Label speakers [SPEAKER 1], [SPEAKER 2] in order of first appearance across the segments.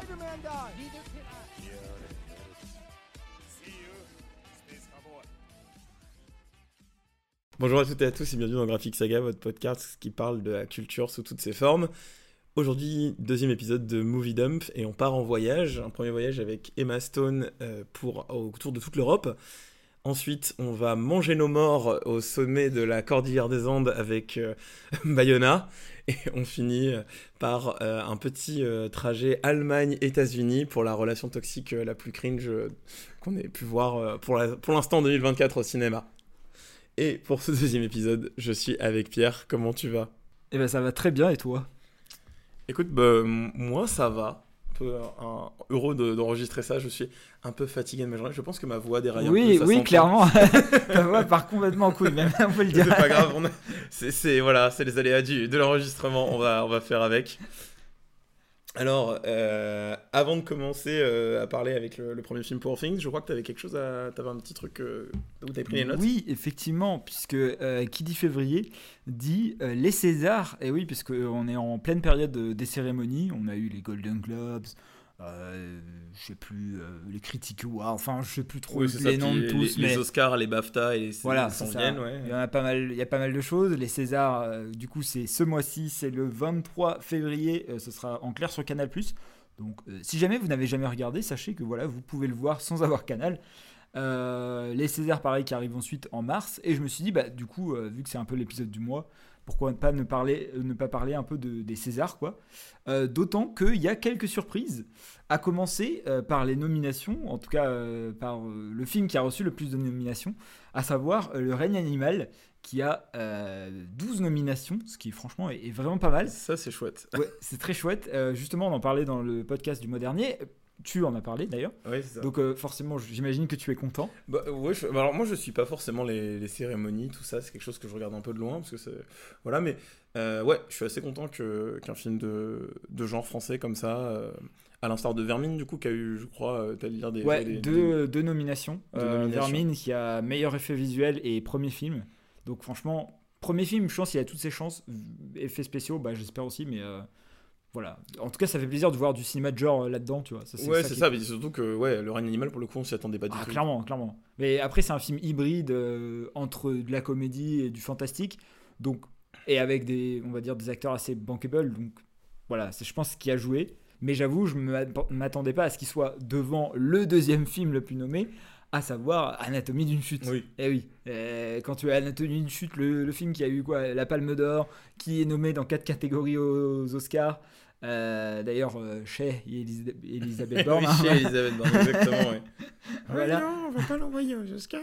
[SPEAKER 1] let Spider-Man die.
[SPEAKER 2] Neither can I.
[SPEAKER 3] See you, Space Cowboy.
[SPEAKER 4] Bonjour à toutes et à tous et bienvenue dans Graphic Saga, votre podcast qui parle de la culture sous toutes ses formes. Aujourd'hui, deuxième épisode de Movie Dump et on part en voyage. Un premier voyage avec Emma Stone euh, pour, autour de toute l'Europe. Ensuite, on va manger nos morts au sommet de la Cordillère des Andes avec euh, Bayona. Et on finit euh, par euh, un petit euh, trajet Allemagne-États-Unis pour la relation toxique euh, la plus cringe euh, qu'on ait pu voir euh, pour pour l'instant en 2024 au cinéma. Et pour ce deuxième épisode, je suis avec Pierre. Comment tu vas?
[SPEAKER 5] Eh ben ça va très bien et toi?
[SPEAKER 4] Écoute, bah, m- moi ça va. Peu un- heureux de- d'enregistrer ça. Je suis un peu fatigué de ma journée. Je pense que ma voix déraille un peu.
[SPEAKER 5] Oui,
[SPEAKER 4] ça
[SPEAKER 5] oui, clairement. Ta voix part complètement en couille, même, on peut le
[SPEAKER 4] C'est
[SPEAKER 5] dire.
[SPEAKER 4] pas grave. a- C'est c'est- voilà, c'est les aléas du, de l'enregistrement. On va, on va faire avec. Alors, euh, avant de commencer euh, à parler avec le, premier film Poor Things, je crois que tu avais quelque chose à. Tu avais un petit truc euh, où tu pris les notes.
[SPEAKER 5] Oui, effectivement, puisque euh, qui dit février dit les Césars. Et oui, puisque on est en pleine période de- des cérémonies. On a eu les Golden Globes, euh, je sais plus, euh, les Critics Awards, enfin, je sais plus trop
[SPEAKER 4] Oui,
[SPEAKER 5] les noms de tous.
[SPEAKER 4] les,
[SPEAKER 5] mais...
[SPEAKER 4] les Oscars, les BAFTA et les
[SPEAKER 5] Voilà, ça.
[SPEAKER 4] viennent, ouais.
[SPEAKER 5] Il y en a pas mal, il y a pas mal de choses. Les Césars, euh, du coup, c'est ce mois-ci, c'est le 23 février. ce sera en clair sur Canal+. Donc, si jamais vous n'avez jamais regardé, sachez que voilà, vous pouvez le voir sans avoir Canal. Les Césars, pareil, qui arrivent ensuite en mars. Et je me suis dit, bah, du coup, vu que c'est un peu l'épisode du mois, pourquoi pas ne, parler, euh, ne pas parler un peu de, des Césars, quoi. Euh, D'autant qu'il y a quelques surprises, à commencer euh, par les nominations, en tout cas euh, par le film qui a reçu le plus de nominations, à savoir Le règne animal, qui a euh, 12 nominations, ce qui franchement est, est vraiment pas mal.
[SPEAKER 4] Ça, c'est chouette.
[SPEAKER 5] Ouais, c'est très chouette. Justement, on en parlait dans le podcast du mois dernier. Tu en as parlé d'ailleurs.
[SPEAKER 4] Oui, ça.
[SPEAKER 5] Donc euh, forcément, j'imagine que tu es content.
[SPEAKER 4] Bah, ouais, je- bah, alors moi je suis pas forcément les, les cérémonies, tout ça, c'est quelque chose que je regarde un peu de loin parce que c'est voilà, mais euh, ouais, je suis assez content que qu'un film de, de genre français comme ça, euh, à l'instar de Vermine du coup, qui a eu, je crois, euh, t'as dire des,
[SPEAKER 5] Ouais,
[SPEAKER 4] des-
[SPEAKER 5] deux, deux nominations.
[SPEAKER 4] Deux
[SPEAKER 5] Euh,
[SPEAKER 4] nominations.
[SPEAKER 5] Vermine qui a meilleur effet visuel et premier film. Donc franchement, premier film, je pense qu'il a toutes ses chances. Effets spéciaux, bah, j'espère aussi, mais euh, voilà. En tout cas, ça fait plaisir de voir du cinéma de genre euh, là-dedans, tu vois. Ça,
[SPEAKER 4] ouais, c'est ça, mais surtout que ouais, le règne animal pour le coup, on s'y attendait pas du
[SPEAKER 5] Ah,
[SPEAKER 4] tout.
[SPEAKER 5] clairement, clairement. Mais après, c'est un film hybride euh, entre de la comédie et du fantastique. Donc, et avec des, on va dire, des acteurs assez bankable. Donc, voilà, c'est, je pense, ce qui a joué. Mais j'avoue, je ne m'attendais pas à ce qu'il soit devant le deuxième film le plus nommé, à savoir Anatomie d'une chute.
[SPEAKER 4] Oui.
[SPEAKER 5] Eh oui, euh, quand tu as Anatomie d'une chute, le, le film qui a eu quoi, la Palme d'Or, qui est nommé dans quatre catégories aux, Oscars. Euh, D'ailleurs, euh, chez Elis- Elisabeth Borne.
[SPEAKER 4] oui,
[SPEAKER 5] hein.
[SPEAKER 4] chez Elisabeth Borne, exactement, ouais.
[SPEAKER 5] Voilà.
[SPEAKER 4] Ouais, non, on va pas l'envoyer aux Oscars.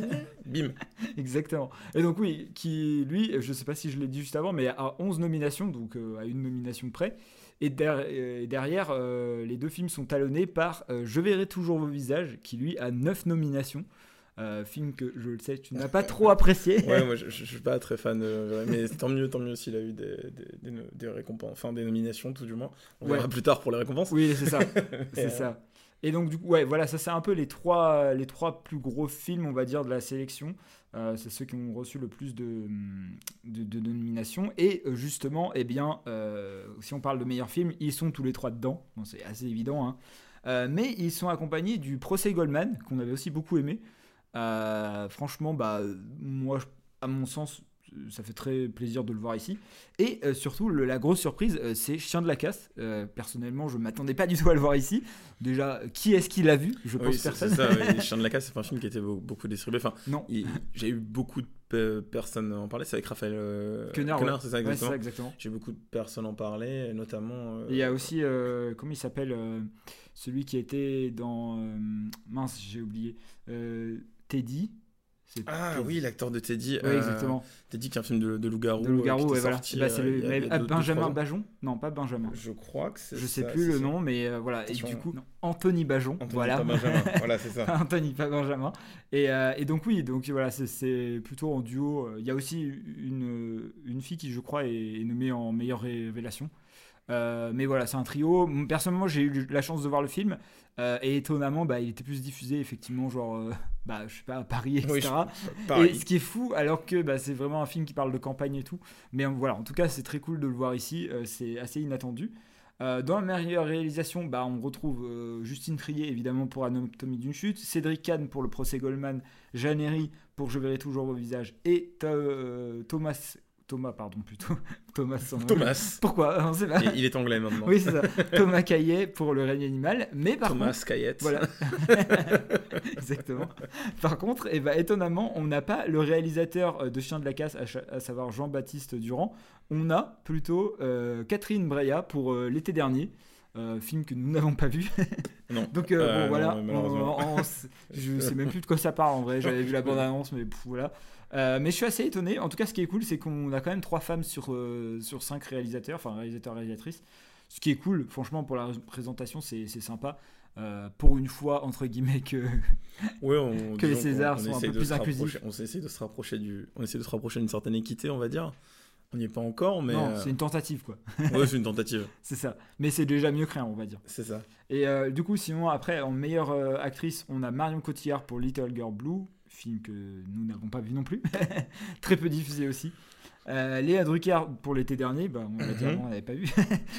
[SPEAKER 4] Bim.
[SPEAKER 5] Exactement. Et donc oui, qui lui, je sais pas si je l'ai dit juste avant, mais a 11 nominations, donc euh, à une nomination près. Et der- euh, derrière, euh, les deux films sont talonnés par euh, Je verrai toujours vos visages, qui lui a 9 nominations. Euh, film que je le sais, tu n'as pas trop apprécié.
[SPEAKER 4] Ouais, moi je, je suis pas très fan, de- mais tant mieux, tant mieux s'il a eu des, des, des, no- des récompenses, enfin des nominations tout du moins. On
[SPEAKER 5] Ouais.
[SPEAKER 4] verra plus tard pour les récompenses.
[SPEAKER 5] Oui, c'est ça.
[SPEAKER 4] Et,
[SPEAKER 5] c'est ça. Et donc, du coup, ouais, voilà, ça c'est un peu les trois, les trois plus gros films, on va dire, de la sélection. Euh, c'est ceux qui ont reçu le plus de, nominations. Et euh, justement, eh bien, euh, si on parle de meilleurs films, ils sont tous les trois dedans. C'est assez évident. hein. Mais ils sont accompagnés du procès Goldman, qu'on avait aussi beaucoup aimé. Franchement, bah, moi, à mon sens, ça fait très plaisir de le voir ici. Et euh, surtout, le- la grosse surprise, euh, c'est Chien de la casse. Euh, personnellement, je m'attendais pas du tout à le voir ici. Déjà, qui est-ce qui l'a vu? Je
[SPEAKER 4] Oui,
[SPEAKER 5] pense
[SPEAKER 4] c'est
[SPEAKER 5] personne.
[SPEAKER 4] ça. oui. Chiens de la Casse, c'est un film qui était beau- beaucoup distribué. Enfin,
[SPEAKER 5] non.
[SPEAKER 4] j'ai eu beaucoup de pe- personnes en parler. C'est avec Raphaël
[SPEAKER 5] Kenner, ouais.
[SPEAKER 4] c'est ça
[SPEAKER 5] Ouais,
[SPEAKER 4] exactement.
[SPEAKER 5] ça, exactement.
[SPEAKER 4] J'ai eu beaucoup de personnes en parler, notamment.
[SPEAKER 5] Il y a aussi, comment il s'appelle Celui qui était dans. mince, j'ai oublié. Teddy.
[SPEAKER 4] Ah
[SPEAKER 5] Teddy.
[SPEAKER 4] oui, l'acteur de Teddy.
[SPEAKER 5] Ouais,
[SPEAKER 4] euh. Teddy qui est un film de, de loup-garou.
[SPEAKER 5] De ouais, voilà. Bah, c'est le- mais-
[SPEAKER 4] deux-
[SPEAKER 5] Benjamin. Bajon Non, pas Benjamin.
[SPEAKER 4] Je crois que c'est
[SPEAKER 5] Je sais
[SPEAKER 4] ça,
[SPEAKER 5] plus le
[SPEAKER 4] ça.
[SPEAKER 5] nom, mais euh, voilà. Et du coup, Anthony Bajon.
[SPEAKER 4] Anthony
[SPEAKER 5] voilà.
[SPEAKER 4] voilà, c'est ça.
[SPEAKER 5] Anthony, pas Benjamin. Et, euh, et donc oui, donc voilà, c'est- c'est plutôt en duo. Il y a aussi une, une fille qui, je crois, est, est nommée en meilleure révélation. Euh, mais voilà, c'est un trio. Personnellement, j'ai eu la chance de voir le film. euh, et étonnamment, bah, il était plus diffusé, effectivement, genre, euh, bah, je sais pas, à Paris, etc.
[SPEAKER 4] Oui,
[SPEAKER 5] Et ce qui est fou, alors que bah, c'est vraiment un film qui parle de campagne et tout. Mais euh, voilà, en tout cas, c'est très cool de le voir ici. euh, c'est assez inattendu. Euh, dans la meilleure réalisation, bah, on retrouve euh, Justine Trier évidemment pour Anatomie d'une chute, Cédric Kahn pour le procès Goldman, Jeanne Herry pour Je verrai toujours vos visages et Thomas Thomas, pardon, plutôt. Thomas. son.
[SPEAKER 4] Thomas.
[SPEAKER 5] Pourquoi? On sait pas.
[SPEAKER 4] Il est anglais maintenant.
[SPEAKER 5] Oui, c'est ça. Thomas Caillet pour le règne animal. Mais par
[SPEAKER 4] Thomas
[SPEAKER 5] contre.
[SPEAKER 4] Cayette.
[SPEAKER 5] Voilà. Exactement. Par contre, eh ben, étonnamment, on n'a pas le réalisateur euh, de Chien de la Casse, à, savoir Jean-Baptiste Durand. On a plutôt euh, Catherine Breillat pour euh, l'été dernier. euh, film que nous n'avons pas vu.
[SPEAKER 4] Non.
[SPEAKER 5] Donc euh,
[SPEAKER 4] Euh,
[SPEAKER 5] bon, voilà,
[SPEAKER 4] non.
[SPEAKER 5] On- on- je sais même plus de quoi ça parle en vrai. J'avais vu la bande-annonce, mais pff, voilà. Euh, mais je suis assez étonné. En tout cas, ce qui est cool, c'est qu'on a quand même trois femmes sur, euh, sur cinq réalisateurs, enfin réalisateurs réalisatrices. Ce qui est cool, franchement, pour la présentation, c'est sympa. Euh, pour une fois, entre guillemets, que.
[SPEAKER 4] Oui, on,
[SPEAKER 5] Que les Césars
[SPEAKER 4] on
[SPEAKER 5] sont un peu plus inclusifs.
[SPEAKER 4] On essaie de se rapprocher du, on essaie de se rapprocher d'une certaine équité, on va dire. On n'y est pas encore, mais
[SPEAKER 5] non,
[SPEAKER 4] euh,
[SPEAKER 5] c'est une tentative, quoi.
[SPEAKER 4] ouais, c'est une tentative.
[SPEAKER 5] C'est ça. Mais c'est déjà mieux que rien, on va dire.
[SPEAKER 4] C'est ça.
[SPEAKER 5] Et du coup, sinon, après, en meilleure actrice, on a Marion Cotillard pour Little Girl Blue, film que nous n'avons pas vu non plus. Très peu diffusé aussi. Euh, Léa Drucker pour l'été dernier, bah, on l'a dit
[SPEAKER 4] Mhm.
[SPEAKER 5] avant, on n'avait pas vu.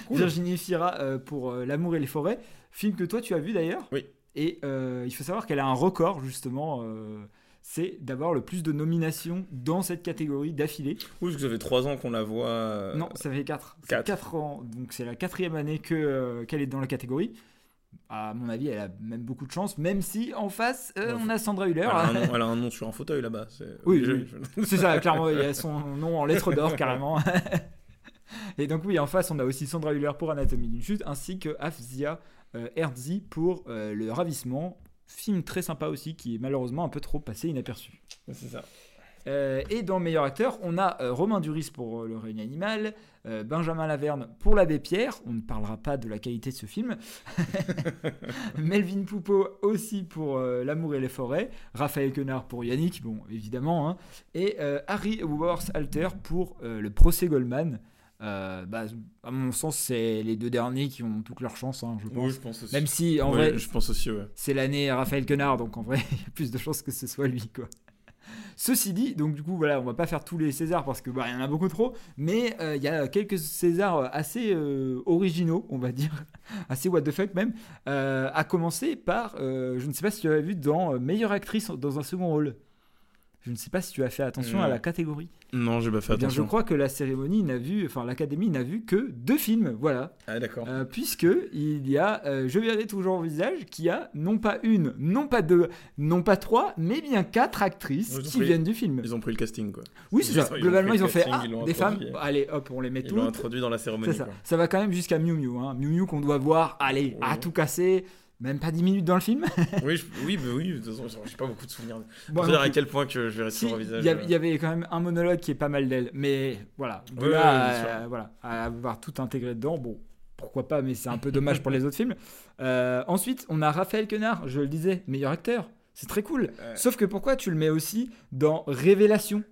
[SPEAKER 4] Cool.
[SPEAKER 5] Virginie Fira euh, pour euh, L'amour et les forêts, film que toi tu as vu d'ailleurs.
[SPEAKER 4] Oui.
[SPEAKER 5] Et euh, il faut savoir qu'elle a un record justement, c'est d'avoir le plus de nominations dans cette catégorie d'affilée.
[SPEAKER 4] Oui, parce que ça fait trois ans qu'on la voit.
[SPEAKER 5] Non, ça fait 4.
[SPEAKER 4] quatre.
[SPEAKER 5] 4 ans, donc c'est la quatrième année que, qu'elle est dans la catégorie. À mon avis, elle a même beaucoup de chance, même si en face, euh, on a Sandra Hüller.
[SPEAKER 4] Elle a, un nom, a un nom sur un fauteuil là-bas.
[SPEAKER 5] Oui. C'est ça, clairement, il y a son nom en lettres d'or carrément. Et donc oui, en face, on a aussi Sandra Hüller pour Anatomie d'une chute, ainsi que Afzia euh, Herzi pour euh, Le Ravissement. Film très sympa aussi, qui est malheureusement un peu trop passé inaperçu.
[SPEAKER 4] C'est ça.
[SPEAKER 5] Euh, et dans meilleur acteur, on a euh, Romain Duris pour euh, Le règne animal, Benjamin Laverne pour L'Abbé Pierre. On ne parlera pas de la qualité de ce film. Melvin Poupeau aussi pour L'amour et les forêts. Raphaël Quenard pour Yannick, bon, évidemment. hein. Et Harry Worth-Alter pour euh, Le procès Goldman. Euh, bah, à mon sens, c'est les deux derniers qui ont toute leur chance, hein, je pense.
[SPEAKER 4] Oui, je pense aussi.
[SPEAKER 5] Même si, en vrai,
[SPEAKER 4] je pense aussi, ouais.
[SPEAKER 5] c'est l'année Raphaël Quenard, donc en vrai, il y a plus de chances que ce soit lui, quoi. Ceci dit, donc du coup, voilà, on va pas faire tous les Césars parce que bah, il y en a beaucoup trop, mais euh, il y a quelques Césars assez euh, originaux, on va dire, assez what the fuck même, euh, à commencer par, euh, je ne sais pas si tu avais vu dans euh, meilleure actrice dans un second rôle. Je ne sais pas si tu as fait attention à
[SPEAKER 4] Mm.
[SPEAKER 5] la catégorie.
[SPEAKER 4] Non, j'ai pas fait
[SPEAKER 5] Eh bien, je
[SPEAKER 4] attention.
[SPEAKER 5] crois que la cérémonie n'a vu, enfin l'Académie n'a vu que deux films, voilà.
[SPEAKER 4] Ah, d'accord.
[SPEAKER 5] Euh, puisque il y a euh, Je verrai toujours au visage qui a non pas une, non pas deux, non pas trois, mais bien quatre actrices
[SPEAKER 4] Ils
[SPEAKER 5] qui
[SPEAKER 4] pris-
[SPEAKER 5] viennent du film.
[SPEAKER 4] Ils ont pris le casting, quoi.
[SPEAKER 5] Oui, c'est ça.
[SPEAKER 4] ils
[SPEAKER 5] Globalement, ils ont fait ah,
[SPEAKER 4] ils
[SPEAKER 5] des femmes. Allez, hop, on les met
[SPEAKER 4] Ils l'ont introduit dans la cérémonie,
[SPEAKER 5] ça.
[SPEAKER 4] quoi.
[SPEAKER 5] Ça va quand même jusqu'à Miu Miu. Hein. Miu Miu qu'on doit voir, allez, à tout casser. Même pas 10 minutes dans le film.
[SPEAKER 4] oui, je- oui, bah oui, de toute façon, j'ai pas beaucoup de souvenirs.
[SPEAKER 5] Bon,
[SPEAKER 4] dire à quel point que je vais
[SPEAKER 5] Si,
[SPEAKER 4] rester
[SPEAKER 5] il
[SPEAKER 4] visage.
[SPEAKER 5] y, avait-
[SPEAKER 4] euh,
[SPEAKER 5] il y avait quand même un monologue qui est pas mal d'elle, mais voilà, de
[SPEAKER 4] Ouais,
[SPEAKER 5] là
[SPEAKER 4] ouais,
[SPEAKER 5] à- voilà, à avoir tout intégré dedans, bon, pourquoi pas, mais c'est un peu dommage pour les autres films. Euh, ensuite, on a Raphaël Quenard, je le disais, meilleur acteur, c'est très cool.
[SPEAKER 4] euh,
[SPEAKER 5] Sauf que pourquoi tu le mets aussi dans Révélation?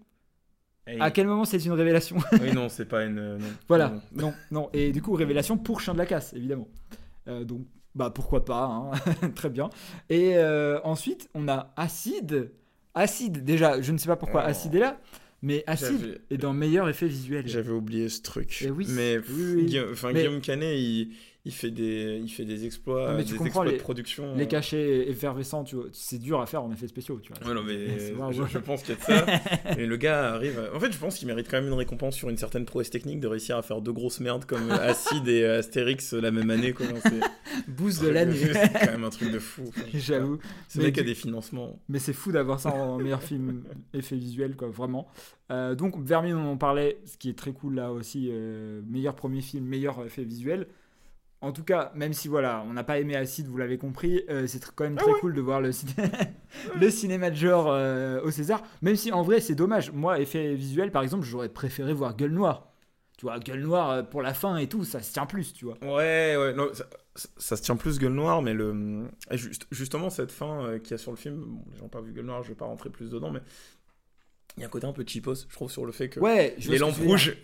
[SPEAKER 5] À quel moment c'est une révélation?
[SPEAKER 4] Oui, non, c'est pas une. euh, non.
[SPEAKER 5] Voilà,
[SPEAKER 4] Non.
[SPEAKER 5] non, non, et du coup Révélation pour Chien de la Casse, évidemment. Euh, donc, bah pourquoi pas, hein. très bien. Et euh, ensuite, on a Acide. Acide, déjà, je ne sais pas pourquoi
[SPEAKER 4] Oh.
[SPEAKER 5] Acide est là, mais Acide est dans meilleur effet visuel.
[SPEAKER 4] J'avais oublié ce truc.
[SPEAKER 5] Eh oui.
[SPEAKER 4] Mais
[SPEAKER 5] Oui, oui.
[SPEAKER 4] Guillaume, enfin,
[SPEAKER 5] Mais-
[SPEAKER 4] Guillaume Canet, il, il fait des, il fait des exploits,
[SPEAKER 5] mais tu
[SPEAKER 4] des
[SPEAKER 5] comprends,
[SPEAKER 4] exploits
[SPEAKER 5] les-
[SPEAKER 4] de production.
[SPEAKER 5] Les
[SPEAKER 4] euh,
[SPEAKER 5] cachets effervescents, tu c'est dur à faire en effets spéciaux, tu vois.
[SPEAKER 4] Ouais, non, mais
[SPEAKER 5] vrai,
[SPEAKER 4] je, pense qu'il y a de ça. Et le gars arrive. En fait, je pense qu'il mérite quand même une récompense sur une certaine prouesse technique de réussir à faire deux grosses merdes comme Acide et Astérix la même année. Quoi.
[SPEAKER 5] Boost de l'année.
[SPEAKER 4] C'est quand même un truc de fou.
[SPEAKER 5] J'avoue.
[SPEAKER 4] C'est vrai qu'il y a des financements.
[SPEAKER 5] Mais c'est fou d'avoir ça en meilleur film effet visuel, quoi, vraiment. Euh, donc, Vermine, on en parlait, ce qui est très cool là aussi, euh, meilleur premier film, meilleur effet visuel. En tout cas, même si voilà, on n'a pas aimé Acide, vous l'avez compris, euh, c'est quand même très cool de voir le, ciné- le cinéma de genre euh, au César. Même si en vrai, c'est dommage. Moi, effet visuel, par exemple, j'aurais préféré voir Gueule Noire. Tu vois, Gueule Noire euh, pour la fin et tout, ça se tient plus, tu vois.
[SPEAKER 4] Ouais, ouais, non, ça, ça- ça se tient plus gueule noire, mais le, juste, justement, cette fin euh, qu'il y a sur le film, bon, les gens n'ont pas vu gueule noire, je vais pas rentrer plus dedans, mais il y a un côté un peu cheapos, je trouve, sur le fait que
[SPEAKER 5] Ouais, je vois
[SPEAKER 4] les lampes rouges,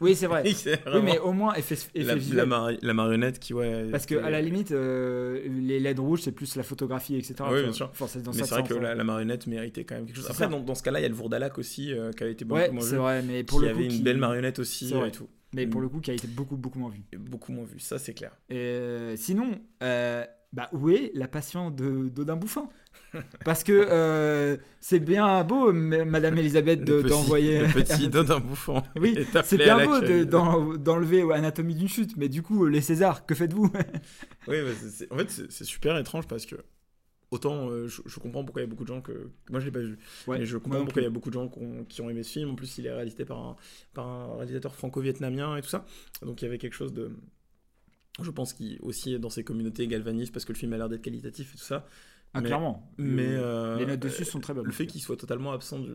[SPEAKER 5] Oui, c'est vrai.
[SPEAKER 4] c'est
[SPEAKER 5] Oui, mais au moins effet, effet
[SPEAKER 4] la,
[SPEAKER 5] visuel.
[SPEAKER 4] la mari- la marionnette qui, ouais.
[SPEAKER 5] Parce que
[SPEAKER 4] c'est-
[SPEAKER 5] à la limite, euh, les LED rouges, c'est plus la photographie, etc.
[SPEAKER 4] Oui, bien sûr.
[SPEAKER 5] Enfin, c'est dans
[SPEAKER 4] Mais c'est vrai
[SPEAKER 5] que
[SPEAKER 4] la, marionnette méritait quand même quelque chose.
[SPEAKER 5] C'est
[SPEAKER 4] Après, dans, dans ce cas-là, il y a le Vourdalac aussi, euh, qui a été beaucoup
[SPEAKER 5] Ouais,
[SPEAKER 4] moins
[SPEAKER 5] c'est
[SPEAKER 4] vu.
[SPEAKER 5] vrai, mais pour
[SPEAKER 4] Qui
[SPEAKER 5] le
[SPEAKER 4] avait
[SPEAKER 5] coup,
[SPEAKER 4] une
[SPEAKER 5] qui-
[SPEAKER 4] belle marionnette aussi
[SPEAKER 5] C'est vrai.
[SPEAKER 4] et tout.
[SPEAKER 5] mais pour
[SPEAKER 4] Mm.
[SPEAKER 5] le coup qui a été beaucoup beaucoup moins vu.
[SPEAKER 4] Beaucoup moins vu, ça c'est clair.
[SPEAKER 5] Et, euh, sinon, euh, bah, où est la passion d'Odin Bouffin Parce que euh, c'est bien beau, Madame Elisabeth, de-
[SPEAKER 4] Le petit-
[SPEAKER 5] d'envoyer.
[SPEAKER 4] Dodin bouffant.
[SPEAKER 5] Oui,
[SPEAKER 4] est
[SPEAKER 5] c'est bien beau de- d'enlever ouais, Anatomie d'une chute, mais du coup, les Césars, que faites-vous?
[SPEAKER 4] Oui, bah, en fait, c'est super étrange parce que autant euh, je, je comprends pourquoi il y a beaucoup de gens que. Moi, je l'ai pas vu.
[SPEAKER 5] Ouais,
[SPEAKER 4] mais je comprends
[SPEAKER 5] non
[SPEAKER 4] pourquoi il y a beaucoup de gens qui ont, qui ont aimé ce film. En plus, il est réalisé par un, par un réalisateur franco-vietnamien et tout ça. Donc, il y avait quelque chose de. Je pense qui aussi dans ces communautés galvanise parce que le film a l'air d'être qualitatif et tout ça.
[SPEAKER 5] Ah,
[SPEAKER 4] Mais-
[SPEAKER 5] clairement.
[SPEAKER 4] Mais
[SPEAKER 5] Le-
[SPEAKER 4] euh,
[SPEAKER 5] les notes dessus sont très bonnes.
[SPEAKER 4] Le fait qu'il soit totalement absent du-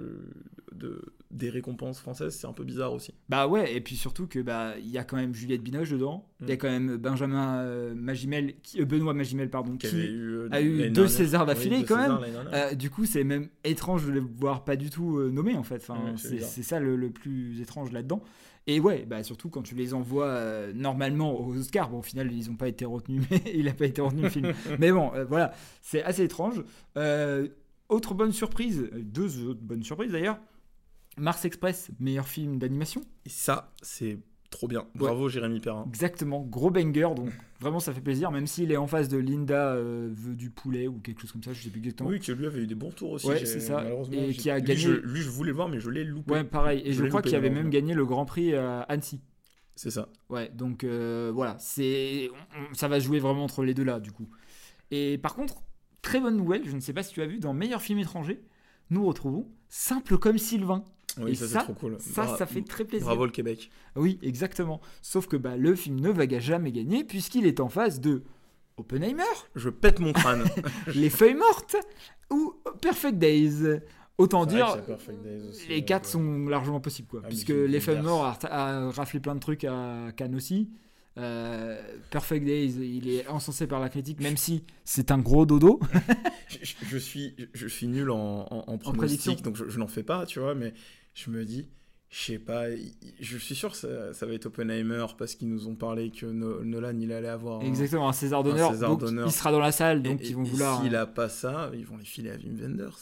[SPEAKER 4] de, des récompenses françaises, c'est un peu bizarre aussi.
[SPEAKER 5] Bah ouais, et puis surtout que bah il y a quand même Juliette Binoche dedans, il y a
[SPEAKER 4] Mm.
[SPEAKER 5] quand même Benjamin euh, Magimel, qui- euh, Benoît Magimel pardon,
[SPEAKER 4] Qui
[SPEAKER 5] qui,
[SPEAKER 4] avait eu,
[SPEAKER 5] a eu deux. Césars d'affilée quand même. du coup, c'est même étrange de les voir pas du tout nommés en fait. Enfin,
[SPEAKER 4] c'est
[SPEAKER 5] ça le, le plus étrange là-dedans. Et ouais, bah surtout quand tu les envoies euh, normalement aux Oscars. Bon, au final, ils n'ont pas été retenus, mais il n'a pas été retenu le film. mais bon, euh, voilà, c'est assez étrange. Euh, autre bonne surprise, deux autres bonnes surprises d'ailleurs. Mars Express, meilleur film d'animation.
[SPEAKER 4] Et ça, c'est trop bien. Bravo, Jérémy Perrin.
[SPEAKER 5] Exactement, gros banger, donc vraiment ça fait plaisir, même s'il est en face de Linda euh, veut du poulet ou quelque chose comme ça, je sais plus exactement.
[SPEAKER 4] Oui, que lui avait eu des bons tours aussi.
[SPEAKER 5] Ouais, c'est ça. Et qui a
[SPEAKER 4] lui,
[SPEAKER 5] gagné-
[SPEAKER 4] je- lui, je voulais le voir, mais je l'ai loupé.
[SPEAKER 5] Ouais, pareil. Et
[SPEAKER 4] Je
[SPEAKER 5] crois qu'il avait même
[SPEAKER 4] malheureusement.
[SPEAKER 5] gagné le Grand Prix à Annecy.
[SPEAKER 4] C'est ça.
[SPEAKER 5] Ouais, donc euh, voilà, c'est ça va jouer vraiment entre les deux là, du coup. Et par contre, très bonne nouvelle, je ne sais pas si tu as vu, dans meilleur film étranger, nous retrouvons Simple comme Sylvain.
[SPEAKER 4] Oui,
[SPEAKER 5] Et
[SPEAKER 4] ça,
[SPEAKER 5] ça,
[SPEAKER 4] c'est trop cool.
[SPEAKER 5] Ça,
[SPEAKER 4] Bra-
[SPEAKER 5] ça fait très plaisir.
[SPEAKER 4] Bravo le Québec.
[SPEAKER 5] Oui, exactement. Sauf que bah, le film ne va jamais gagner puisqu'il est en face de Oppenheimer,
[SPEAKER 4] Je pète mon crâne.
[SPEAKER 5] Les Feuilles Mortes ou Perfect Days. Autant dire,
[SPEAKER 4] aussi,
[SPEAKER 5] les quatre
[SPEAKER 4] ouais.
[SPEAKER 5] sont largement possibles, quoi.
[SPEAKER 4] Ah,
[SPEAKER 5] puisque Les Feuilles. Mortes a, a raflé plein de trucs à Cannes aussi. Euh, Perfect Days, il est encensé par la critique, même si c'est un gros dodo.
[SPEAKER 4] je, je- je suis, je suis nul en, en, en donc je, je n'en fais pas, tu vois, mais je me dis, je sais pas, je suis sûr que ça, ça va être Oppenheimer parce qu'ils nous ont parlé que No- Nolan il allait avoir. un-
[SPEAKER 5] Exactement, un César d'honneur.
[SPEAKER 4] César
[SPEAKER 5] donc
[SPEAKER 4] d'honneur.
[SPEAKER 5] Il sera dans la salle, donc
[SPEAKER 4] et-
[SPEAKER 5] ils vont
[SPEAKER 4] et
[SPEAKER 5] vouloir.
[SPEAKER 4] S'il a pas ça, ils vont les filer à Wim Wenders.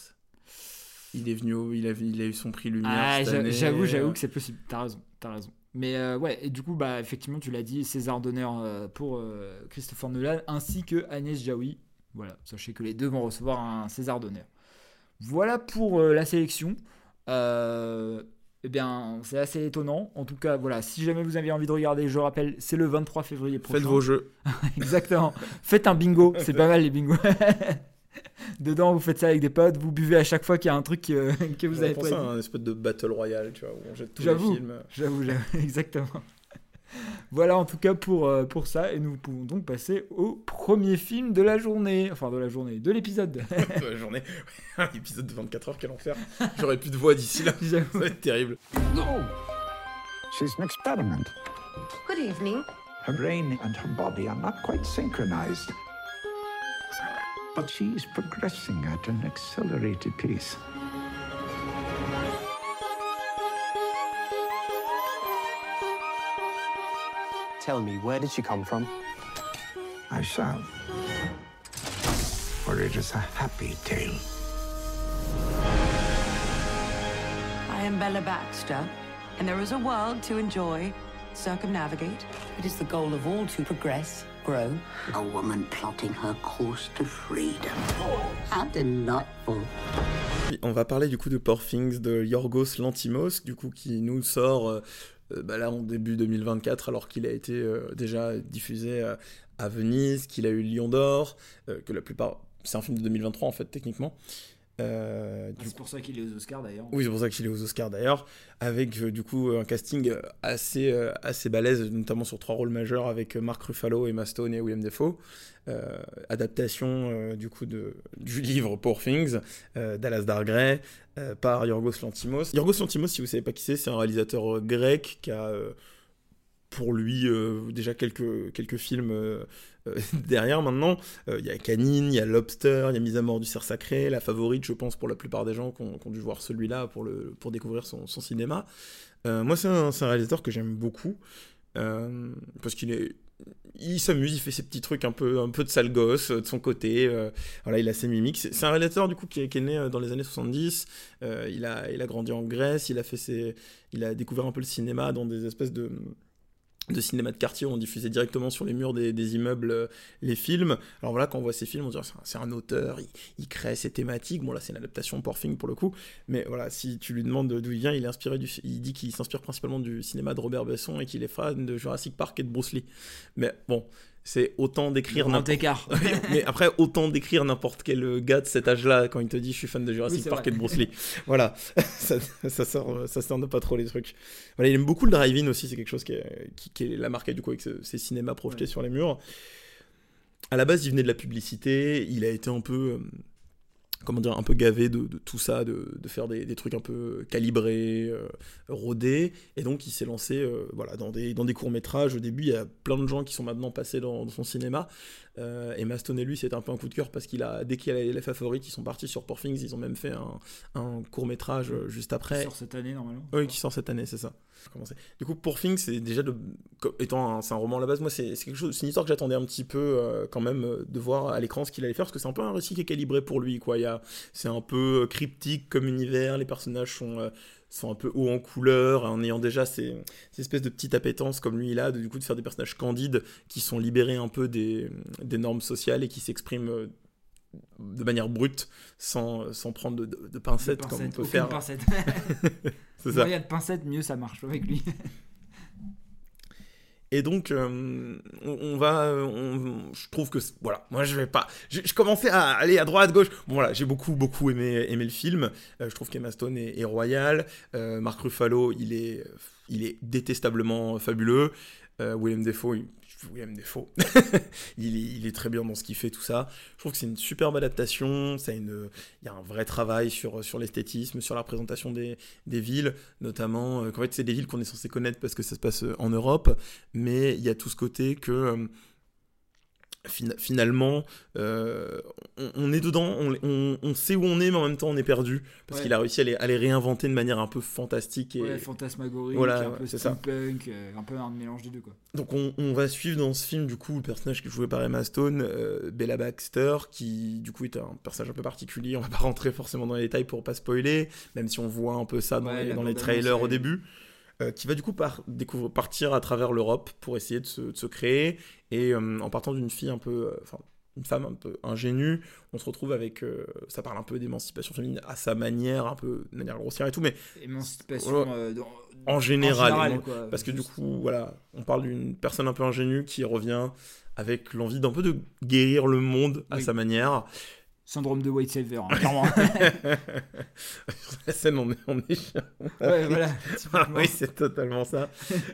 [SPEAKER 4] Il est venu, il a, il a eu son prix Lumière.
[SPEAKER 5] Ah,
[SPEAKER 4] cette
[SPEAKER 5] j'a-
[SPEAKER 4] année.
[SPEAKER 5] j'avoue, j'avoue que c'est possible. T'as raison, t'as raison. Mais euh, ouais, et du coup, bah effectivement, tu l'as dit, César d'honneur euh, pour euh, Christopher Nolan ainsi que Agnès Jaoui. Voilà, sachez que les deux vont recevoir un César d'honneur. Voilà pour euh, la sélection. Euh, eh bien, c'est assez étonnant. En tout cas, voilà, si jamais vous avez envie de regarder, je rappelle, c'est le 23 février prochain.
[SPEAKER 4] Faites vos jeux.
[SPEAKER 5] Exactement. Faites un bingo, c'est pas mal les bingos. Dedans, vous faites ça avec des potes, vous buvez à chaque fois qu'il y a un truc que, que vous avez pas dit.
[SPEAKER 4] un espèce de battle royale, tu vois, où on jette tous les films.
[SPEAKER 5] J'avoue, j'avoue, exactement. Voilà en tout cas pour, euh, pour ça, et nous pouvons donc passer au premier film de la journée, enfin de la journée, de l'épisode.
[SPEAKER 4] de la journée. Un épisode de 24 heures, quel enfer. J'aurais plus de voix d'ici là. Ça va être terrible.
[SPEAKER 1] No. She's an experiment.
[SPEAKER 2] Good evening.
[SPEAKER 1] Her brain and her body are not quite synchronized. But she's progressing at an accelerated pace.
[SPEAKER 6] Tell me, where did she come from?
[SPEAKER 1] I shall. For it is a happy tale.
[SPEAKER 2] I am Bella Baxter, and there is a world to enjoy, circumnavigate. It is the goal of all to progress, grow.
[SPEAKER 7] A woman plotting her course to freedom. How delightful.
[SPEAKER 4] On va parler du coup de Poor Things de Yorgos Lantimos, du coup qui nous sort euh, bah là en début 2024 alors qu'il a été euh, déjà diffusé euh, à Venise, qu'il a eu Lion d'Or, euh, que la plupart c'est un film de 2023 en fait techniquement. Euh, du
[SPEAKER 5] C'est pour ça qu'il est aux Oscars d'ailleurs.
[SPEAKER 4] Oui, c'est pour ça qu'il est aux Oscars d'ailleurs, avec euh, du coup un casting euh, assez, euh, assez balèze, notamment sur trois rôles majeurs avec Mark Ruffalo, Emma Stone et William Defoe. Adaptation du coup de, du livre Poor Things, Dallas Dargray, par Yorgos Lantimos. Yorgos Lantimos, si vous savez pas qui c'est, c'est un réalisateur grec qui a pour lui euh, déjà quelques, quelques films euh, euh, derrière maintenant. Il y a Canine, il y a Lobster, il y a Mise à mort du cerf sacré, la favorite, je pense, pour la plupart des gens qui ont, ont dû voir celui-là pour, le, pour découvrir son, son cinéma. Moi, c'est un, réalisateur que j'aime beaucoup parce qu'il est. Il s'amuse, il fait ses petits trucs un peu, un peu de sale gosse de son côté. voilà, il a ses mimiques. C'est un réalisateur du coup qui est, né dans les années 70. euh, il, a, il a grandi en Grèce. Il a fait ses, il a découvert un peu le cinéma dans des espèces de de cinéma de quartier où on diffusait directement sur les murs des, immeubles euh, les films. Alors voilà, quand on voit ces films, on dirait c'est un, c'est un auteur, il, crée ses thématiques. Bon là, c'est une adaptation pour film pour le coup, mais voilà, si tu lui demandes d'où il vient, il est inspiré du, il dit qu'il s'inspire principalement du cinéma de Robert Besson et qu'il est fan de Jurassic Park et de Bruce Lee. Mais bon, c'est autant d'écrire n'importe mais après, autant d'écrire n'importe quel gars de cet âge-là quand il te dit je suis fan de Jurassic
[SPEAKER 5] Oui,
[SPEAKER 4] Park
[SPEAKER 5] vrai.
[SPEAKER 4] et de Bruce Lee. voilà, ça, ça sort, ça sort de pas trop les trucs. Voilà, il aime beaucoup le drive-in aussi, c'est quelque chose qui est, qui, qui est la marque du coup avec ce- ces cinémas projetés sur les murs. À la base, il venait de la publicité, il a été un peu. Euh, Comment dire, un peu gavé de, de tout ça, de, de faire des, des trucs un peu calibrés, euh, rodés, et donc il s'est lancé euh, voilà, dans des, dans des courts-métrages. Au début, il y a plein de gens qui sont maintenant passés dans, dans son cinéma, euh, et Maston et lui, c'était un peu un coup de cœur parce qu'il a, dès qu'il a les, favorites, ils sont partis sur Poor Things, ils ont même fait un, un court-métrage euh, juste
[SPEAKER 5] Qui
[SPEAKER 4] après.
[SPEAKER 5] sort cette année normalement.
[SPEAKER 4] Oui, qui sort cette année, c'est ça. Du coup, pour Things, c'est déjà étant un, c'est un roman à la base, moi c'est quelque chose, c'est une histoire que j'attendais un petit peu euh, quand même euh, de voir à l'écran ce qu'il allait faire parce que c'est un peu un récit qui est calibré pour lui quoi. C'est un peu euh, cryptique comme univers, les personnages sont sont un peu hauts en couleur, en ayant déjà ces, ces espèces de petites appétences comme lui il a, de, du coup de faire des personnages candides qui sont libérés un peu des, des normes sociales et qui s'expriment de manière brute sans, sans prendre de, de- de pincettes, comme on peut faire.
[SPEAKER 5] pincette.
[SPEAKER 4] C'est ça.
[SPEAKER 5] Il y a de pincettes, mieux ça marche avec lui.
[SPEAKER 4] Et donc, euh, on, on va. on- je trouve que. Voilà, moi je vais pas. Je, je commençais à aller à droite, gauche. Bon, voilà, j'ai beaucoup, beaucoup aimé, aimé le film. Euh, je trouve qu'Emma Stone est, est royal. Euh, Mark Ruffalo, il est, il est détestablement fabuleux. Euh, William Defoe, il- William Defoe, il, est, il est très bien dans ce qu'il fait, tout ça. Je trouve que c'est une superbe adaptation. Il y a un vrai travail sur, l'esthétisme, sur la représentation des, des villes, notamment. euh, qu'en fait, c'est des villes qu'on est censé connaître parce que ça se passe euh, en Europe mais il y a tout ce côté que euh, finalement euh, on, on est dedans, on, on- on sait où on est, mais en même temps on est perdu parce
[SPEAKER 5] Ouais.
[SPEAKER 4] qu'il a réussi à les, à les réinventer de manière un peu fantastique et
[SPEAKER 5] Ouais, fantasmagorique,
[SPEAKER 4] Voilà,
[SPEAKER 5] un peu steampunk, euh, un peu un mélange des deux quoi.
[SPEAKER 4] donc on, va suivre dans ce film du coup le personnage qui est joué par Emma Stone, euh, Bella Baxter, qui du coup est un personnage un peu particulier. On va pas rentrer forcément dans les détails pour pas spoiler, même si on voit un peu ça dans,
[SPEAKER 5] Ouais,
[SPEAKER 4] les, dans trailers au début. Euh, qui va du coup par, partir à travers l'Europe pour essayer de se, de se créer et euh, en partant d'une fille un peu, euh, enfin une femme un peu ingénue, on se retrouve avec, ça parle un peu d'émancipation féminine à sa manière, un peu de manière grossière et tout, mais
[SPEAKER 5] Émancipation euh, dans-
[SPEAKER 4] en général, éman-
[SPEAKER 5] quoi.
[SPEAKER 4] parce que du coup, voilà, on parle d'une personne un peu ingénue qui revient avec l'envie d'un peu de guérir le monde à
[SPEAKER 5] Oui.
[SPEAKER 4] sa manière.
[SPEAKER 5] Syndrome de White Saver, hein, clairement.
[SPEAKER 4] la scène, on est, on est
[SPEAKER 5] ouais, voilà.
[SPEAKER 4] Ah oui, c'est totalement ça.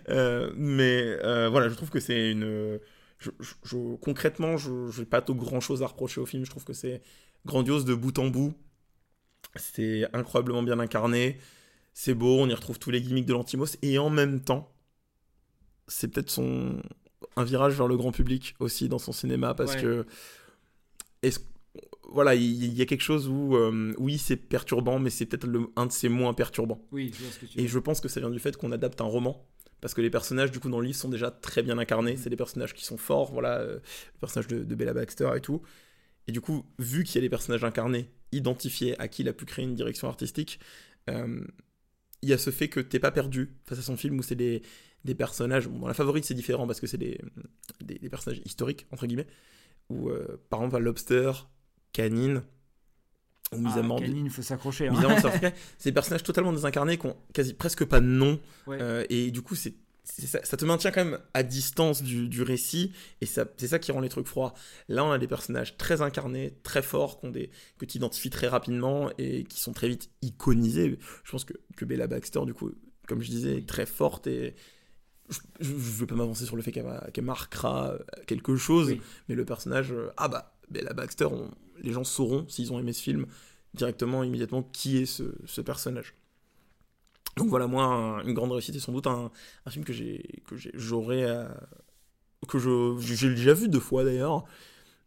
[SPEAKER 4] Euh, mais euh, voilà, je trouve que c'est une. je- je- je- concrètement, je n'ai pas grand chose à reprocher au film. Je trouve que c'est grandiose de bout en bout. C'est incroyablement bien incarné. C'est beau, on y retrouve tous les gimmicks de l'Antimos. Et en même temps, c'est peut-être son un virage vers le grand public aussi dans son cinéma parce
[SPEAKER 5] Ouais.
[SPEAKER 4] que est-ce voilà, il il y, a quelque chose où euh, oui, c'est perturbant, mais c'est peut-être un de ses moins perturbants.
[SPEAKER 5] Oui, je vois ce que tu
[SPEAKER 4] Et
[SPEAKER 5] veux
[SPEAKER 4] je pense que ça vient du fait qu'on adapte un roman. Parce que les personnages, du coup, dans le livre, sont déjà très bien incarnés. C'est des personnages qui sont forts. Voilà, euh, le personnage de, de Bella Baxter et tout. Et du coup, vu qu'il y a des personnages incarnés, identifiés, à qui il a pu créer une direction artistique, euh, il y a ce fait que t'es pas perdu face à son film où c'est des, des personnages. Bon, dans la favorite, c'est différent parce que c'est des, des, des personnages historiques, entre guillemets. Où, euh, par exemple, à Lobster, Canine, ou Mise
[SPEAKER 5] Ah,
[SPEAKER 4] à mort.
[SPEAKER 5] Canine, il faut s'accrocher. hein.
[SPEAKER 4] C'est des personnages totalement désincarnés qui ont quasi presque pas de nom.
[SPEAKER 5] Ouais.
[SPEAKER 4] Euh, et du coup, c'est, ça, ça te maintient quand même à distance du, du récit. Et c'est ça qui rend les trucs froids. Là, on a des personnages très incarnés, très forts, des, que tu identifies très rapidement et qui sont très vite iconisés. Je pense que, que Bella Baxter, du coup, comme je disais, est très forte et. Je, je veux pas m'avancer sur le fait qu'elle, qu'elle marquera euh, quelque chose,
[SPEAKER 5] Oui.
[SPEAKER 4] mais le personnage, euh, ah bah, Bella Baxter, on- les gens sauront, s'ils ont aimé ce film, directement, immédiatement, qui est ce, ce personnage. Donc voilà, moi, un- une grande réussite et sans doute un, un film que j'ai que j'ai- j'aurais euh, que je j'ai déjà vu deux fois d'ailleurs,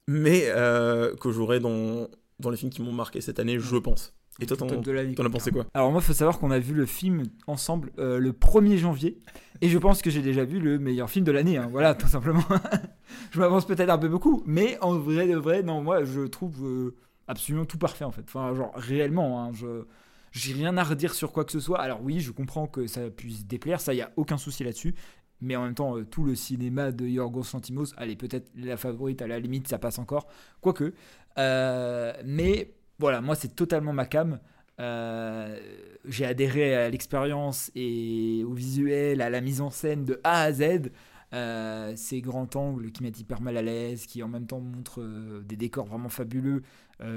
[SPEAKER 4] mais euh, que j'aurais dans dans les films qui m'ont marqué cette année, je pense. Et toi, t'en as pensé quoi
[SPEAKER 5] Alors moi, il faut savoir qu'on a vu le film ensemble euh, le 1er janvier. Et je pense que j'ai déjà vu le meilleur film de l'année. hein. Voilà, tout simplement. je m'avance peut-être un peu beaucoup. Mais en vrai de vrai, non, moi, je trouve euh, absolument tout parfait, en fait. Enfin, genre, réellement, hein, je... J'ai rien à redire sur quoi que ce soit. Alors oui, je comprends que ça puisse déplaire, ça, il n'y a aucun souci là-dessus. mais en même temps, euh, tout le cinéma de Yorgos Lanthimos, elle est peut-être la favorite, à la limite, ça passe encore, quoique. Euh, mais voilà, moi, c'est totalement ma cam. Euh, j'ai adhéré à l'expérience et au visuel, à la mise en scène de A à Z. Euh, ces grands angles qui mettent hyper mal à l'aise, qui en même temps montrent euh, des décors vraiment fabuleux.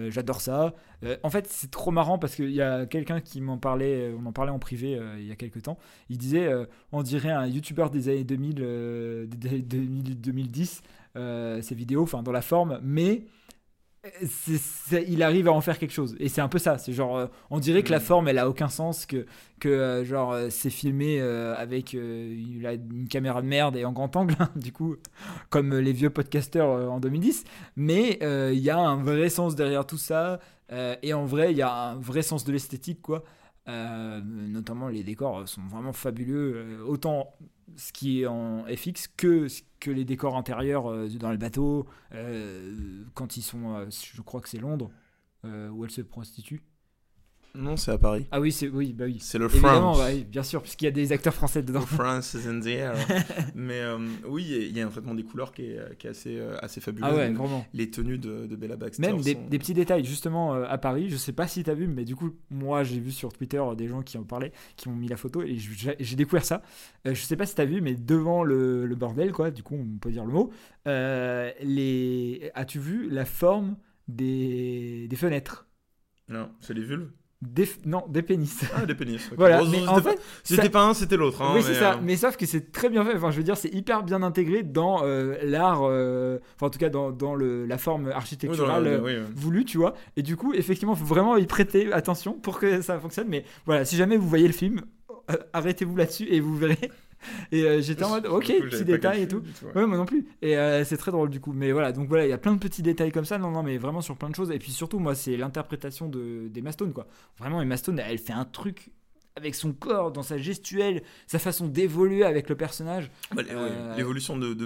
[SPEAKER 5] J'adore ça. En fait, c'est trop marrant parce qu'il y a quelqu'un qui m'en parlait, on en parlait en privé il y a quelques temps. Il disait, on dirait un youtubeur des années 2000, euh, des années 2000, 2010, euh, ses vidéos, enfin dans la forme, mais c'est- il arrive à en faire quelque chose. Et c'est un peu ça. C'est genre, euh, on dirait que la
[SPEAKER 4] Mm.
[SPEAKER 5] forme, elle a aucun sens, que, que euh, genre, euh, c'est filmé euh, avec euh, une, caméra de merde et en grand angle, hein, du coup, comme les vieux podcasteurs euh, en 2010. Mais euh, il y a un vrai sens derrière tout ça. euh, et en vrai, il y a un vrai sens de l'esthétique, quoi. Euh, notamment, les décors sont vraiment fabuleux. euh, autant ce qui est en FX que, que les décors intérieurs euh, dans le bateau, euh, quand ils sont, euh, je crois que c'est Londres, où elle se prostitue.
[SPEAKER 4] Non, c'est à Paris.
[SPEAKER 5] Ah oui, c'est oui, bah oui.
[SPEAKER 4] C'est le France.
[SPEAKER 5] bah oui, bien sûr, puisqu'il y a des acteurs français dedans.
[SPEAKER 4] France is in the air. Mais euh, oui, il y a un traitement des couleurs qui est, qui est assez, euh, assez fabuleux.
[SPEAKER 5] Ah ouais, vraiment.
[SPEAKER 4] Les tenues de, de Bella Baxter.
[SPEAKER 5] Même des,
[SPEAKER 4] sont-
[SPEAKER 5] des petits détails, justement euh, à Paris, je sais pas si t'as vu, mais du coup, moi j'ai vu sur Twitter des gens qui en parlaient, qui ont mis la photo, et j'ai découvert ça. Je sais pas si t'as vu, mais devant le, le bordel, quoi, du coup on peut dire le mot, euh, les... as-tu vu la forme des, des fenêtres?
[SPEAKER 4] Non, c'est les vulves?
[SPEAKER 5] Des... Non, des pénis.
[SPEAKER 4] Ah, des pénis. ok.
[SPEAKER 5] Voilà,
[SPEAKER 4] Bon,
[SPEAKER 5] mais
[SPEAKER 4] c'était
[SPEAKER 5] en
[SPEAKER 4] pas-
[SPEAKER 5] fait,
[SPEAKER 4] C'était
[SPEAKER 5] ça-
[SPEAKER 4] pas un, c'était l'autre. hein,
[SPEAKER 5] oui, c'est ça.
[SPEAKER 4] euh,
[SPEAKER 5] Mais sauf que c'est très bien fait. Enfin, je veux dire, c'est hyper bien intégré dans euh, l'art, euh, enfin, en tout cas, dans, dans le, la forme
[SPEAKER 4] oui,
[SPEAKER 5] architecturale
[SPEAKER 4] la- oui, oui.
[SPEAKER 5] voulue, tu vois. Et du coup, effectivement, faut vraiment y prêter attention pour que ça fonctionne. Mais voilà, si jamais vous voyez le film, arrêtez-vous là-dessus et vous verrez. Et euh, j'étais en mode, ok,
[SPEAKER 4] coup, pas
[SPEAKER 5] détails et tout.
[SPEAKER 4] ouais.
[SPEAKER 5] Ouais, moi non plus. Et euh, c'est très drôle du coup. Mais voilà, donc voilà, il y a plein de petits détails comme ça. Non, non, mais vraiment sur plein de choses. Et puis surtout, moi, c'est l'interprétation de, d'Emma Stone, quoi. Vraiment, Emma Stone, elle fait un truc avec son corps, dans sa gestuelle, sa façon d'évoluer avec le personnage.
[SPEAKER 4] Bah,
[SPEAKER 5] Euh,
[SPEAKER 4] L'évolution de, de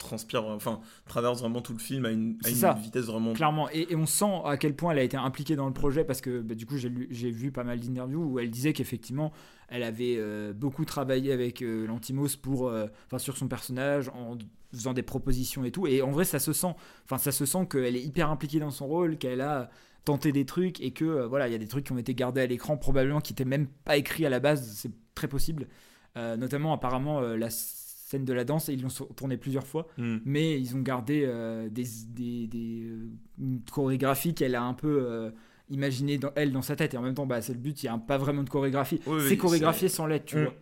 [SPEAKER 4] transpire, enfin, traverse vraiment tout le film à une, à une
[SPEAKER 5] ça.
[SPEAKER 4] vitesse vraiment.
[SPEAKER 5] Clairement, et, et on sent à quel point elle a été impliquée dans le projet parce que bah, du coup j'ai vu pas mal d'interviews où elle disait qu'effectivement elle avait euh, beaucoup travaillé avec euh, Lantimos pour, euh, enfin sur son personnage en faisant des propositions et tout. Et en vrai ça se sent, enfin ça se sent qu'elle est hyper impliquée dans son rôle, qu'elle a tenté des trucs et que voilà il y a des trucs qui ont été gardés à l'écran probablement qui n'étaient même pas écrits à la base, c'est très possible. Notamment apparemment la scène de la danse ils l'ont tournée plusieurs fois
[SPEAKER 4] Hmm.
[SPEAKER 5] mais ils ont gardé euh, des, des, des, euh, une chorégraphie qu'elle a un peu euh, imaginée dans, elle dans sa tête et en même temps bah, c'est le but il n'y a pas vraiment de chorégraphie
[SPEAKER 4] Oui, oui,
[SPEAKER 5] c'est chorégraphié
[SPEAKER 4] c'est-
[SPEAKER 5] sans l'être tu
[SPEAKER 4] Mm.
[SPEAKER 5] vois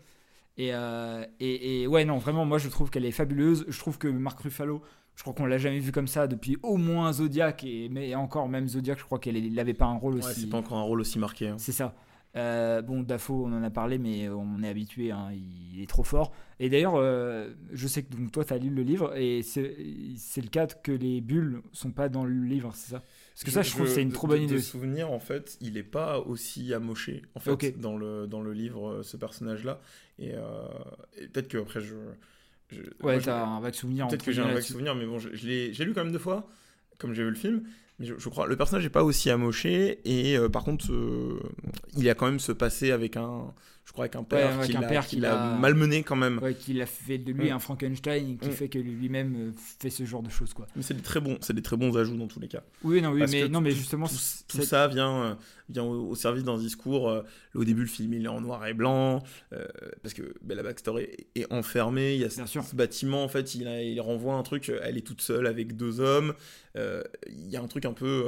[SPEAKER 5] et, euh, et, et ouais non vraiment moi je trouve qu'elle est fabuleuse je trouve que Marc Ruffalo je crois qu'on l'a jamais vu comme ça depuis au moins Zodiac et mais encore même Zodiac je crois qu'elle n'avait pas un rôle
[SPEAKER 4] Ouais,
[SPEAKER 5] aussi
[SPEAKER 4] c'est pas encore un rôle aussi marqué. hein.
[SPEAKER 5] c'est ça. Euh, bon, Dafoe, on en a parlé, mais on est habitué, hein, il est trop fort. Et d'ailleurs, euh, je sais que donc, toi, tu as lu le livre, et c'est le cas que les bulles sont pas dans le livre, c'est ça? Parce que ça, je trouve que c'est une
[SPEAKER 4] de-
[SPEAKER 5] trop bonne idée.
[SPEAKER 4] De souvenir, en fait, il est pas aussi amoché, en fait, dans, le, dans le livre, euh, ce personnage-là. Et, euh, et peut-être que après, je. je-
[SPEAKER 5] Ouais,
[SPEAKER 4] je-
[SPEAKER 5] t'as un vague souvenir.
[SPEAKER 4] Peut-être que j'ai un vague souvenir, mais bon, je, je je l'ai lu quand même deux fois, comme j'ai vu le film. Je, crois, le personnage n'est pas aussi amoché, et euh, par contre, euh, il a quand même ce passé avec un, je crois, avec un père qui l'a
[SPEAKER 5] père
[SPEAKER 4] qui
[SPEAKER 5] qui
[SPEAKER 4] l'a
[SPEAKER 5] l'a-
[SPEAKER 4] malmené quand même.
[SPEAKER 5] Ouais, qu'il a fait de lui un Frankenstein, qui
[SPEAKER 4] Mm.
[SPEAKER 5] fait que lui-même euh, fait ce genre de choses, quoi.
[SPEAKER 4] Mais c'est des très bons, c'est des très bons ajouts dans tous les cas.
[SPEAKER 5] Oui, non, oui,
[SPEAKER 4] Parce
[SPEAKER 5] mais, non, mais justement,
[SPEAKER 4] tout, ça vient, euh, vient au, au service d'un discours. euh, au début, le film il est en noir et blanc euh, parce que Bella Baxter est, est enfermée. Il y a ce,
[SPEAKER 5] Bien sûr.
[SPEAKER 4] ce bâtiment en fait, il, a- il renvoie un truc. Elle est toute seule avec deux hommes. Il y a un truc un peu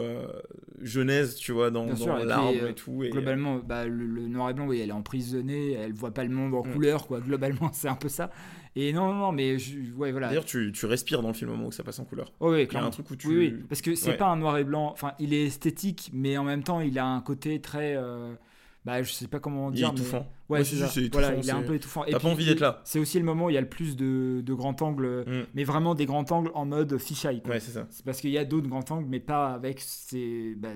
[SPEAKER 4] genèse, tu vois, dans,
[SPEAKER 5] et
[SPEAKER 4] l'arbre et tout. Et,
[SPEAKER 5] globalement, bah, le, le noir et blanc, oui, elle est emprisonnée, elle voit pas le monde en
[SPEAKER 4] Mm.
[SPEAKER 5] couleur, quoi. Globalement, c'est un peu ça. Et non, non, mais je, ouais, voilà.
[SPEAKER 4] D'ailleurs, tu, tu respires dans le film au moment où ça passe en couleur.
[SPEAKER 5] Oh, oui,
[SPEAKER 4] Il y a un truc où tu.
[SPEAKER 5] Oui, oui, parce que c'est
[SPEAKER 4] Ouais.
[SPEAKER 5] pas un noir et blanc. Enfin, il est esthétique, mais en même temps, il a un côté très. euh, Bah, je sais pas comment
[SPEAKER 4] Il est
[SPEAKER 5] dire. mais-
[SPEAKER 4] étouffant.
[SPEAKER 5] Ouais,
[SPEAKER 4] Ouais,
[SPEAKER 5] c'est ça. Voilà, il est un peu étouffant.
[SPEAKER 4] T'as pas envie d'être là.
[SPEAKER 5] C'est aussi le moment où il y a le plus de, de grands angles,
[SPEAKER 4] Mm.
[SPEAKER 5] mais vraiment des grands angles en mode fisheye.
[SPEAKER 4] Ouais, c'est ça.
[SPEAKER 5] C'est parce qu'il y a d'autres grands angles, mais pas avec ces, bah,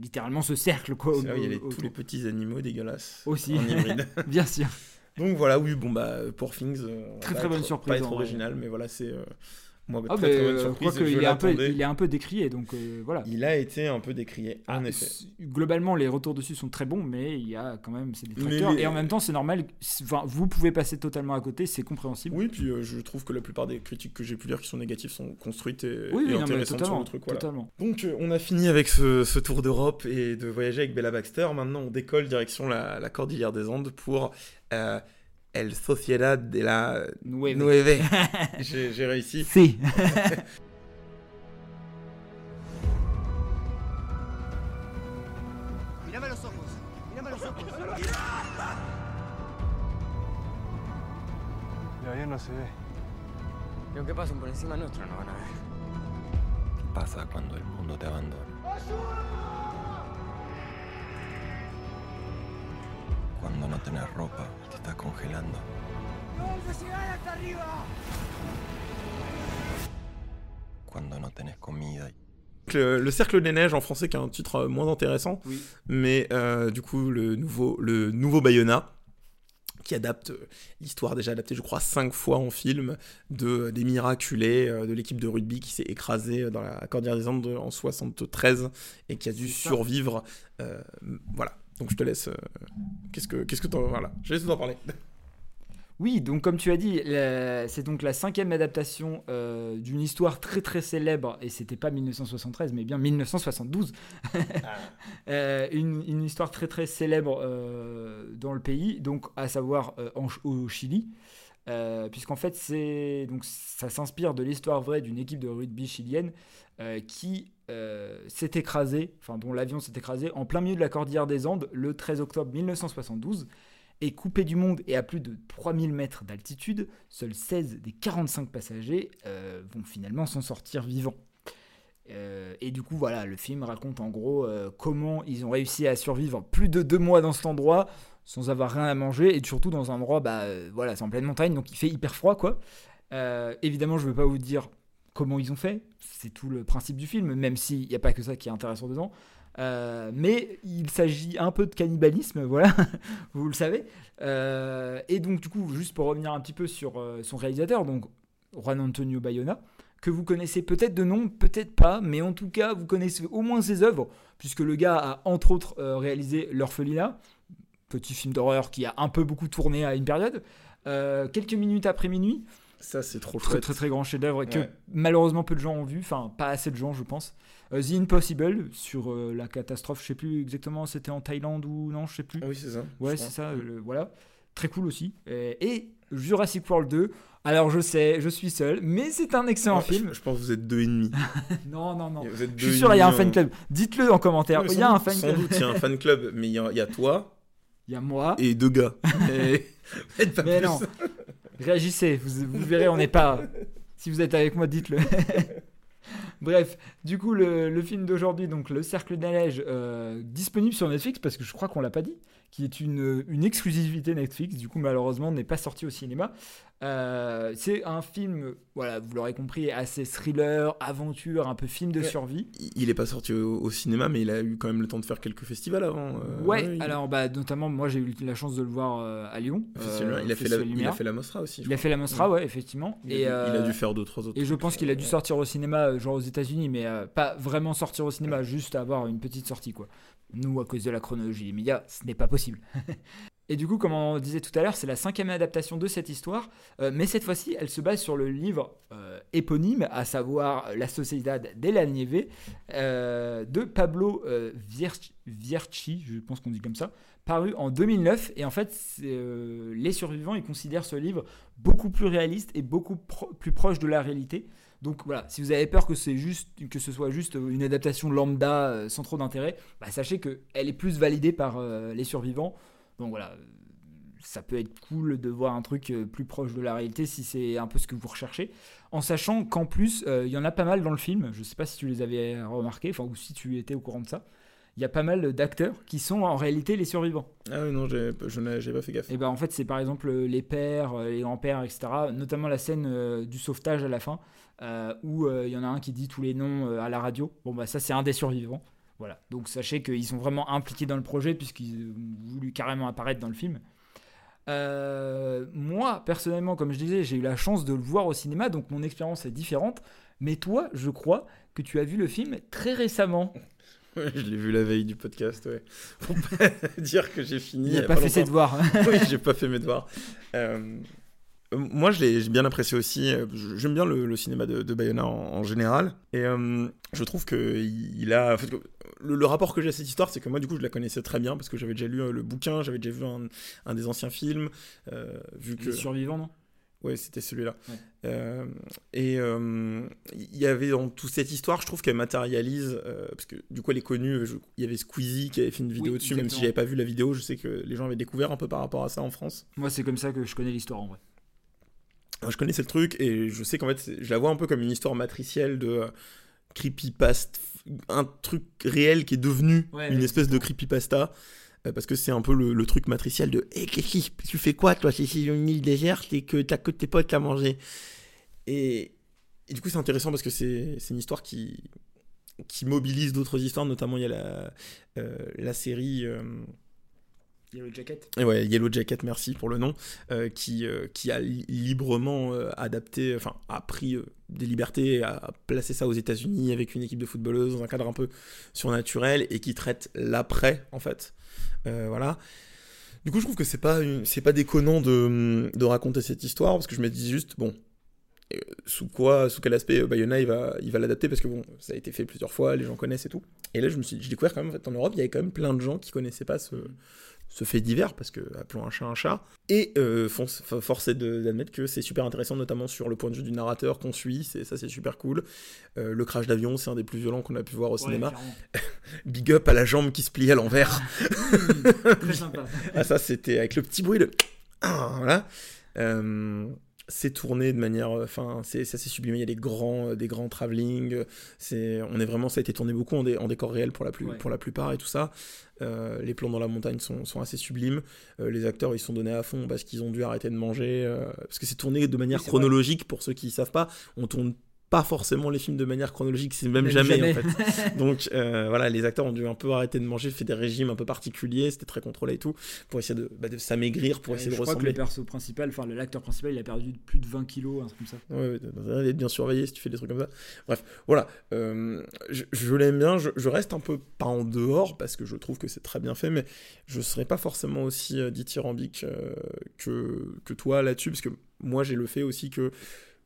[SPEAKER 5] littéralement ce cercle, quoi.
[SPEAKER 4] C'est vrai, il y a les-
[SPEAKER 5] au-
[SPEAKER 4] tous les petits animaux dégueulasses.
[SPEAKER 5] Aussi.
[SPEAKER 4] En hybride.
[SPEAKER 5] Bien sûr.
[SPEAKER 4] Donc voilà, oui, bon bah pour Things, euh,
[SPEAKER 5] Très, très bonne surprise,
[SPEAKER 4] Pas être original, mais voilà, c'est euh, Moi,
[SPEAKER 5] Ah,
[SPEAKER 4] très, très bonne
[SPEAKER 5] euh,
[SPEAKER 4] surprise. je
[SPEAKER 5] il, est un peu, il est un peu décrié, donc euh, voilà.
[SPEAKER 4] Il a été un peu décrié, en
[SPEAKER 5] Ah,
[SPEAKER 4] effet.
[SPEAKER 5] Globalement, les retours dessus sont très bons, mais il y a quand même ces détracteurs.
[SPEAKER 4] les-
[SPEAKER 5] Et en même temps, c'est normal. Enfin, vous pouvez passer totalement à côté, c'est compréhensible.
[SPEAKER 4] Oui, puis euh, je trouve que la plupart des critiques que j'ai pu lire qui sont négatives sont construites et,
[SPEAKER 5] oui,
[SPEAKER 4] et
[SPEAKER 5] non,
[SPEAKER 4] intéressantes sur le truc. Voilà. Donc euh, on a fini avec ce, ce tour d'Europe et de voyager avec Bella Baxter. Maintenant on décolle direction la, la Cordillère des Andes pour El Sociedad de la
[SPEAKER 5] Nueve.
[SPEAKER 4] Nueve. J'ai j'ai réussi.
[SPEAKER 5] Si.
[SPEAKER 3] Mírame los ojos. Mírame los ojos.
[SPEAKER 8] Ahí no se ve.
[SPEAKER 9] Y aunque pasen por encima nuestro, no van a ver.
[SPEAKER 10] ¿Qué pasa cuando el mundo te abandona? Cuando no tenés ropa te estás congelando. Cuando no tenés comida y
[SPEAKER 4] Le, le Cercle des Neiges en français qui a un titre euh, moins intéressant,
[SPEAKER 5] Oui.
[SPEAKER 4] mais euh, du coup le nouveau, le nouveau Bayona qui adapte euh, l'histoire déjà adaptée je crois cinq fois en film de des miraculés euh, de l'équipe de rugby qui s'est écrasée dans la Cordillère des Andes en 73 et qui a dû survivre euh, voilà donc je te laisse euh, qu'est-ce que qu'est-ce que t'en voilà je laisse t'en parler
[SPEAKER 5] Oui, donc comme tu as dit, la- c'est donc la cinquième adaptation euh, d'une histoire très très célèbre, et c'était pas 1973, mais bien 1972. Euh, une, une histoire très très célèbre dans le pays, donc à savoir en au Chili. Euh, puisqu'en fait c'est donc ça s'inspire de l'histoire vraie d'une équipe de rugby chilienne euh, qui s'est écrasée, enfin dont l'avion s'est écrasé en plein milieu de la cordillère des Andes le 13 octobre 1972 et coupé du monde et à plus de 3000 mètres d'altitude, seuls 16 des 45 passagers euh, vont finalement s'en sortir vivants. Euh, et du coup, voilà, le film raconte en gros euh, comment ils ont réussi à survivre plus de deux mois dans cet endroit sans avoir rien à manger et surtout dans un endroit, bah euh, voilà, c'est en pleine montagne donc il fait hyper froid quoi. Euh, évidemment, je ne veux pas vous dire comment ils ont fait, c'est tout le principe du film, même s'il n'y a pas que ça qui est intéressant dedans. Euh, mais il s'agit un peu de cannibalisme, voilà, vous le savez. Euh, et donc, du coup, juste pour revenir un petit peu sur euh, son réalisateur, donc Juan Antonio Bayona, que vous connaissez peut-être de nom, peut-être pas, mais en tout cas, vous connaissez au moins ses œuvres, puisque le gars a entre autres réalisé L'Orphelinat, petit film d'horreur qui a un peu beaucoup tourné à une période. Quelques minutes après minuit,
[SPEAKER 4] ça c'est trop
[SPEAKER 5] très
[SPEAKER 4] chouette
[SPEAKER 5] très très grand chef-d'œuvre que
[SPEAKER 4] Ouais.
[SPEAKER 5] malheureusement peu de gens ont vu, enfin pas assez de gens je pense. Euh, The Impossible sur euh, la catastrophe, je sais plus exactement, c'était en Thaïlande ou non, je sais plus.
[SPEAKER 4] Ah oui c'est ça
[SPEAKER 5] Ouais, c'est ça, euh, voilà. Très cool aussi. Et, Jurassic World 2. Alors je sais, je suis seul, mais c'est un excellent
[SPEAKER 4] Ah,
[SPEAKER 5] film.
[SPEAKER 4] je, pense que vous êtes deux et demi
[SPEAKER 5] Non, non, non.
[SPEAKER 4] Vous êtes
[SPEAKER 5] Je suis sûr, il y a un fan club. Dites-le en commentaire. Il y a
[SPEAKER 4] sans
[SPEAKER 5] un fan
[SPEAKER 4] sans
[SPEAKER 5] club.
[SPEAKER 4] doute il y a un fan club mais il y a, il y a toi
[SPEAKER 5] Il y a moi.
[SPEAKER 4] et deux gars Et-
[SPEAKER 5] Mais non. Réagissez, vous, vous verrez, on n'est pas. Si vous êtes avec moi, dites-le. Bref, du coup, le, le film d'aujourd'hui, donc Le Cercle des Neiges, euh, disponible sur Netflix, parce que je crois qu'on l'a pas dit, qui est une, une exclusivité Netflix, du coup, malheureusement, n'est pas sorti au cinéma. Euh, c'est un film, voilà, vous l'aurez compris, assez thriller, aventure, un peu film de
[SPEAKER 4] Ouais.
[SPEAKER 5] survie.
[SPEAKER 4] il est pas sorti au, au cinéma mais il a eu quand même le temps de faire quelques festivals avant euh,
[SPEAKER 5] ouais, alors, bah, notamment, moi, j'ai eu la chance de le voir euh, à Lyon.
[SPEAKER 4] Festival- il, a fait la, il a
[SPEAKER 5] Lumière.
[SPEAKER 4] fait la Mostra aussi
[SPEAKER 5] Il a fait la Mostra, ouais, effectivement.
[SPEAKER 4] il, a, dû- il a dû faire deux trois autres
[SPEAKER 5] Et je pense qu'il a dû sortir au cinéma, genre aux États-Unis, mais pas vraiment sortir au cinéma, juste avoir une petite sortie, quoi. Nous, à cause de la chronologie des médias, ce n'est pas possible. Et du coup, comme on disait tout à l'heure, c'est la cinquième adaptation de cette histoire, euh, mais cette fois-ci, elle se base sur le livre euh, éponyme, à savoir La Sociedad de la Nieve, euh, de Pablo Vierci, je pense qu'on dit comme ça, paru en 2009. Et en fait, les survivants, ils considèrent ce livre beaucoup plus réaliste et beaucoup plus proche de la réalité. Donc voilà, si vous avez peur que, c'est juste, que ce soit juste une adaptation lambda euh, sans trop d'intérêt, bah, sachez qu'elle est plus validée par euh, les survivants. Donc voilà, euh, ça peut être cool de voir un truc euh, plus proche de la réalité si c'est un peu ce que vous recherchez. En sachant qu'en plus, euh, il y en a pas mal dans le film. Je sais pas si tu les avais remarqués, enfin, ou si tu étais au courant de ça. Il y a pas mal d'acteurs qui sont en réalité les survivants.
[SPEAKER 4] ah oui non j'ai je n'ai pas fait gaffe
[SPEAKER 5] Et ben en fait, c'est par exemple euh, les pères, euh, les grands-pères, etc. Notamment la scène euh, du sauvetage à la fin, euh, où euh, il y en a un qui dit tous les noms à la radio. Bon, bah ça, c'est un des survivants. Voilà. Donc sachez qu'ils sont vraiment impliqués dans le projet, puisqu'ils ont voulu carrément apparaître dans le film. Moi, personnellement, comme je disais, j'ai eu la chance de le voir au cinéma, donc mon expérience est différente. Mais toi, je crois que tu as vu le film très récemment.
[SPEAKER 4] Ouais, je l'ai vu la veille du podcast, ouais. Faut pas dire que j'ai fini.
[SPEAKER 5] Il n'a
[SPEAKER 4] a
[SPEAKER 5] pas fait ses devoirs.
[SPEAKER 4] oui, j'ai pas fait mes devoirs. Euh, moi, je l'ai j'ai bien apprécié aussi. Euh, J'aime bien le, le cinéma de, de Bayona en, en général. Et euh, je trouve que il a. en fait, que- le, le rapport que j'ai à cette histoire, c'est que moi, du coup, je la connaissais très bien parce que j'avais déjà lu le bouquin, j'avais déjà vu un, un des anciens films. euh, vu que.
[SPEAKER 5] Les survivants, non?
[SPEAKER 4] Ouais, c'était celui-là.
[SPEAKER 5] Ouais.
[SPEAKER 4] Euh, et euh, il y avait dans toute cette histoire, je trouve qu'elle matérialise, euh, parce que du coup elle est connue, il y avait Squeezie qui avait fait une vidéo
[SPEAKER 5] Oui,
[SPEAKER 4] dessus, même si j'avais pas vu la vidéo, je sais que les gens avaient découvert un peu par rapport à ça en France.
[SPEAKER 5] Moi, c'est comme ça que je connais l'histoire en vrai.
[SPEAKER 4] Je connaissais le truc et je sais qu'en fait, je la vois un peu comme une histoire matricielle de euh, creepypasta, un truc réel qui est devenu
[SPEAKER 5] Ouais,
[SPEAKER 4] une espèce de creepypasta. Euh, Parce que c'est un peu le, truc matriciel de Eh, qu'est-ce que tu fais quoi, toi C'est sur une île déserte et que t'as que tes potes à manger. Et, et du coup, c'est intéressant parce que c'est c'est une histoire qui, qui mobilise d'autres histoires, notamment il y a la, euh, la série.
[SPEAKER 5] Yellow Jacket.
[SPEAKER 4] Yellow Jacket, merci pour le nom, euh, qui, euh, qui a li- librement euh, adapté, enfin, a pris des libertés, a placé ça aux États-Unis avec une équipe de footballeuses dans un cadre un peu surnaturel et qui traite l'après, en fait. Voilà. Du coup, je trouve que c'est pas, c'est pas déconnant de, raconter cette histoire parce que je me dis juste, bon, sous quoi, sous quel aspect Bayona il va, va l'adapter parce que bon, ça a été fait plusieurs fois, les gens connaissent et tout. Et là, je me suis, j'ai découvert quand même en fait, en Europe, il y avait quand même plein de gens qui connaissaient pas ce, ce fait divers parce que appelons un chat un chat. Et euh, force est de- d'admettre que c'est super intéressant, notamment sur le point de vue du narrateur qu'on suit. C'est ça, c'est super cool. Euh, le crash d'avion, c'est un des plus violents qu'on a pu voir au cinéma. Big up à la jambe qui se plie à l'envers.
[SPEAKER 5] Très sympa.
[SPEAKER 4] Ah, ça, c'était avec le petit bruit de. Ah, voilà. Euh, c'est tourné de manière. Enfin, c'est c'est assez sublimé. Il y a des grands, euh, des grands travelling. euh, C'est, on est vraiment. Ça a été tourné beaucoup en, dé- en décor réel pour la, plus,
[SPEAKER 5] Ouais.
[SPEAKER 4] pour la plupart et tout ça. Euh, les plans dans la montagne sont, sont assez sublimes. Euh, les acteurs, ils sont donnés à fond parce qu'ils ont dû arrêter de manger. euh, parce que c'est tourné de manière chronologique. Pour ceux qui savent pas, on tourne pas forcément les films de manière chronologique. C'est même,
[SPEAKER 5] Même
[SPEAKER 4] jamais,
[SPEAKER 5] jamais.
[SPEAKER 4] en fait. Donc euh, voilà, les acteurs ont dû un peu arrêter de manger, fait des régimes un peu particuliers, c'était très contrôlé et tout, pour essayer de, bah, de s'amaigrir, pour
[SPEAKER 5] Euh,
[SPEAKER 4] essayer
[SPEAKER 5] je
[SPEAKER 4] de
[SPEAKER 5] crois que le perso principal, enfin l'acteur principal, il a perdu plus de 20 kilos, un truc comme ça.
[SPEAKER 4] Ouais, ouais, d'être bien surveillé si tu fais des trucs comme ça. Bref, voilà. euh, je je l'aime bien, je, je reste un peu pas en dehors parce que je trouve que c'est très bien fait, mais je serais pas forcément aussi euh, dithyrambique que, que toi là-dessus, parce que moi j'ai le fait aussi que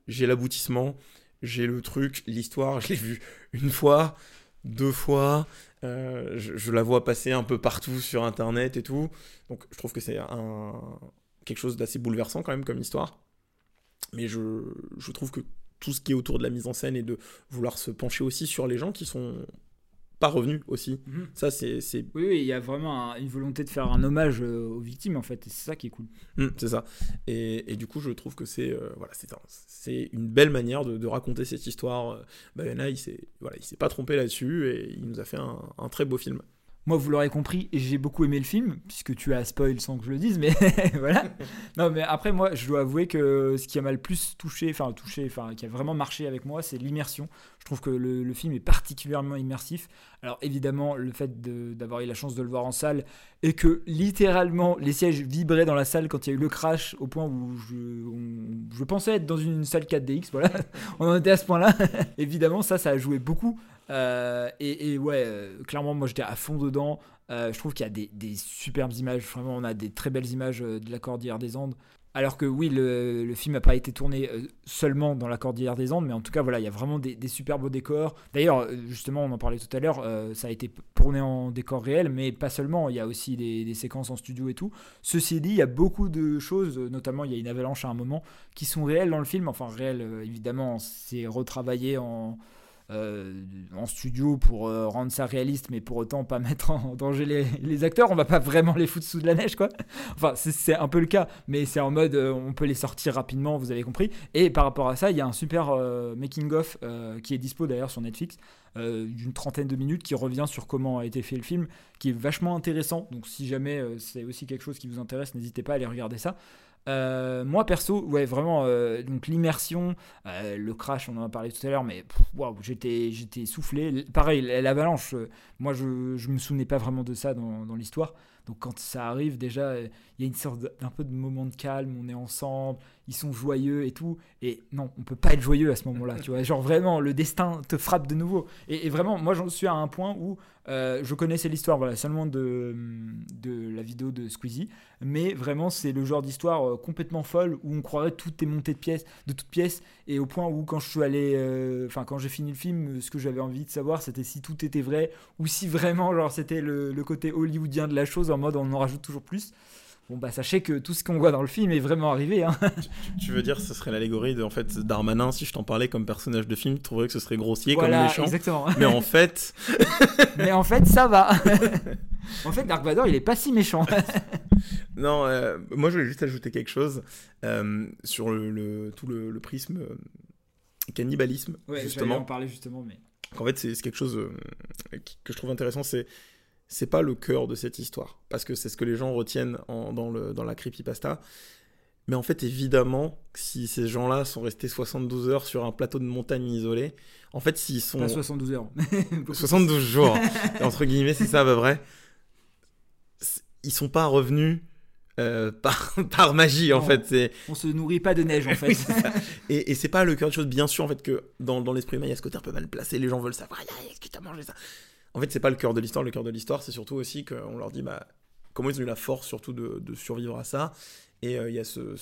[SPEAKER 4] j'ai l'aboutissement, j'ai le truc, l'histoire, je l'ai vu une fois, deux fois, euh, je, la vois passer un peu partout sur internet et tout, donc je trouve que c'est quelque chose d'assez bouleversant quand même comme histoire. Mais je trouve que tout ce qui est autour de la mise en scène et de vouloir se pencher aussi sur les gens qui sont pas revenus aussi,
[SPEAKER 5] Mhm.
[SPEAKER 4] ça c'est c'est
[SPEAKER 5] Oui, oui, il y a vraiment un- une volonté de faire un hommage euh, aux victimes en fait, et c'est ça qui est cool.
[SPEAKER 4] Hmm, c'est ça. Et, et du coup, je trouve que c'est euh, voilà, c'est un- c'est une belle manière de, de raconter cette histoire. Euh, Bayona, il s'est voilà, il s'est pas trompé là-dessus et il nous a fait un, un très beau film.
[SPEAKER 5] Moi, vous l'aurez compris, j'ai beaucoup aimé le film, puisque tu as spoil sans que je le dise, mais voilà. Non, mais après, moi, je dois avouer que ce qui m'a le plus touché, enfin, touché, enfin, qui a vraiment marché avec moi, c'est l'immersion. Je trouve que le, film est particulièrement immersif. Alors, évidemment, le fait d'avoir eu la chance de le voir en salle et que littéralement les sièges vibraient dans la salle quand il y a eu le crash, au point où je, pensais être dans une salle 4DX, voilà. on en était à ce point-là. évidemment, ça, ça a joué beaucoup. Euh, et, ouais, euh, clairement, moi j'étais à fond dedans. Euh, je trouve qu'il y a des, superbes images. Vraiment, on a des très belles images de la Cordillère des Andes. Alors que oui, le, film n'a pas été tourné seulement dans la Cordillère des Andes, mais en tout cas, voilà, il y a vraiment des, des super beaux décors. D'ailleurs, justement, on en parlait tout à l'heure, ça a été tourné en décor réel, mais pas seulement, il y a aussi des, des séquences en studio et tout. Ceci dit, il y a beaucoup de choses, notamment il y a une avalanche à un moment, qui sont réelles dans le film. Enfin, réelles, évidemment, c'est retravaillé en, euh, en studio pour euh, rendre ça réaliste, mais pour autant pas mettre en danger les, acteurs. On va pas vraiment les foutre sous de la neige, quoi. Enfin, c'est- un peu le cas, mais c'est en mode euh, on peut les sortir rapidement, vous avez compris. Et par rapport à ça, il y a un super making-of qui est dispo d'ailleurs sur Netflix, d'une trentaine de minutes, qui revient sur comment a été fait le film, qui est vachement intéressant. Donc si jamais c'est aussi quelque chose qui vous intéresse, n'hésitez pas à aller regarder ça. Euh, moi perso, ouais, vraiment, euh, donc l'immersion, euh, le crash, on en a parlé tout à l'heure, mais waouh, j'étais, j'étais soufflé. Pareil, l'avalanche, moi je, je me souvenais pas vraiment de ça dans, dans l'histoire. Donc quand ça arrive, déjà, euh, il y a une sorte d'un peu de moment de calme, on est ensemble, ils sont joyeux et tout. Et non, on peut pas être joyeux à ce moment-là, tu vois. Genre vraiment, le destin te frappe de nouveau. Et, vraiment, moi j'en suis à un point où euh, je connaissais l'histoire voilà, seulement de, de la vidéo de Squeezie, mais vraiment c'est le genre d'histoire euh, complètement folle où on croirait tout est monté de pièces, de toutes pièces, et au point où quand je suis allé, enfin quand j'ai fini le film, ce que j'avais envie de savoir c'était si tout était vrai ou si vraiment genre c'était le côté hollywoodien de la chose en mode on en rajoute toujours plus. Bon bah sachez que tout ce qu'on voit dans le film est vraiment arrivé. Hein.
[SPEAKER 4] Tu, tu veux dire ce serait l'allégorie de en fait Darmanin si je t'en parlais comme personnage de film, tu trouverais que ce serait grossier
[SPEAKER 5] Voilà,
[SPEAKER 4] comme méchant.
[SPEAKER 5] exactement.
[SPEAKER 4] Mais en fait,
[SPEAKER 5] Mais en fait ça va. en fait Dark Vador il est pas si méchant.
[SPEAKER 4] non, euh, moi je voulais juste ajouter quelque chose euh, sur le, le- tout le, le prisme euh, cannibalisme
[SPEAKER 5] Ouais,
[SPEAKER 4] justement.
[SPEAKER 5] en parler justement mais.
[SPEAKER 4] En fait, c'est quelque chose que je trouve intéressant, c'est c'est pas le cœur de cette histoire, parce que c'est ce que les gens retiennent en- dans, le, dans la creepypasta. Mais en fait, évidemment, si ces gens-là sont restés 72 heures sur un plateau de montagne isolé, en fait, s'ils sont...
[SPEAKER 5] Pas 72 heures. Beaucoup
[SPEAKER 4] 72 jours, entre guillemets, c'est ça à peu près. Ils sont pas revenus euh, par, par magie, en
[SPEAKER 5] Non.
[SPEAKER 4] fait.
[SPEAKER 5] On se nourrit pas de neige en fait.
[SPEAKER 4] Et, et c'est pas le cœur de chose, bien sûr, en fait, que dans, dans l'esprit humain, il y a ce côté un peu mal placé, les gens veulent savoir, est-ce que t'as mangé ça? En fait, c'est pas le cœur de l'histoire, le cœur de l'histoire, c'est surtout aussi qu'on leur dit, bah, comment ils ont eu la force, surtout, de, de survivre à ça. Et euh, il y a ce,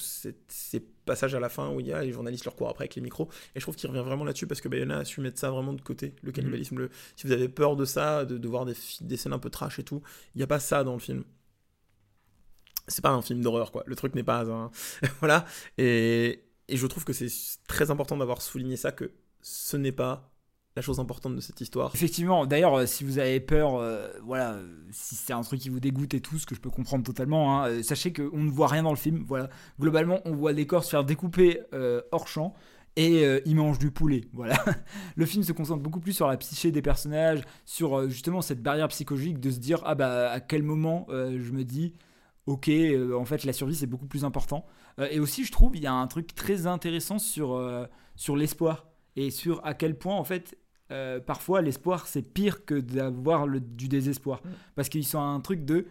[SPEAKER 4] ces passages à la fin où il y a les journalistes leur courent après avec les micros. Et je trouve qu'il revient vraiment là-dessus parce que Bayona a su mettre ça vraiment de côté, le cannibalisme. Le, si vous avez peur de ça, de, de voir des, scènes un peu trash et tout, il n'y a pas ça dans le film. C'est pas un film d'horreur, quoi. Le truc n'est pas un. voilà. Et, et je trouve que c'est très important d'avoir souligné ça, que ce n'est pas la chose importante de cette histoire.
[SPEAKER 5] Effectivement, d'ailleurs, euh, si vous avez peur, euh, voilà, euh, si c'est un truc qui vous dégoûte et tout, ce que je peux comprendre totalement, hein, sachez qu'on ne voit rien dans le film. Voilà, globalement, on voit des corps se faire découper hors champ et euh, ils mangent du poulet. Voilà, le film se concentre beaucoup plus sur la psyché des personnages, sur justement cette barrière psychologique de se dire ah bah à quel moment je me dis ok, en fait la survie c'est beaucoup plus important. Et aussi, je trouve, il y a un truc très intéressant sur sur l'espoir et sur à quel point en fait euh, parfois l'espoir c'est pire que d'avoir du désespoir. Parce qu'ils sont à un truc de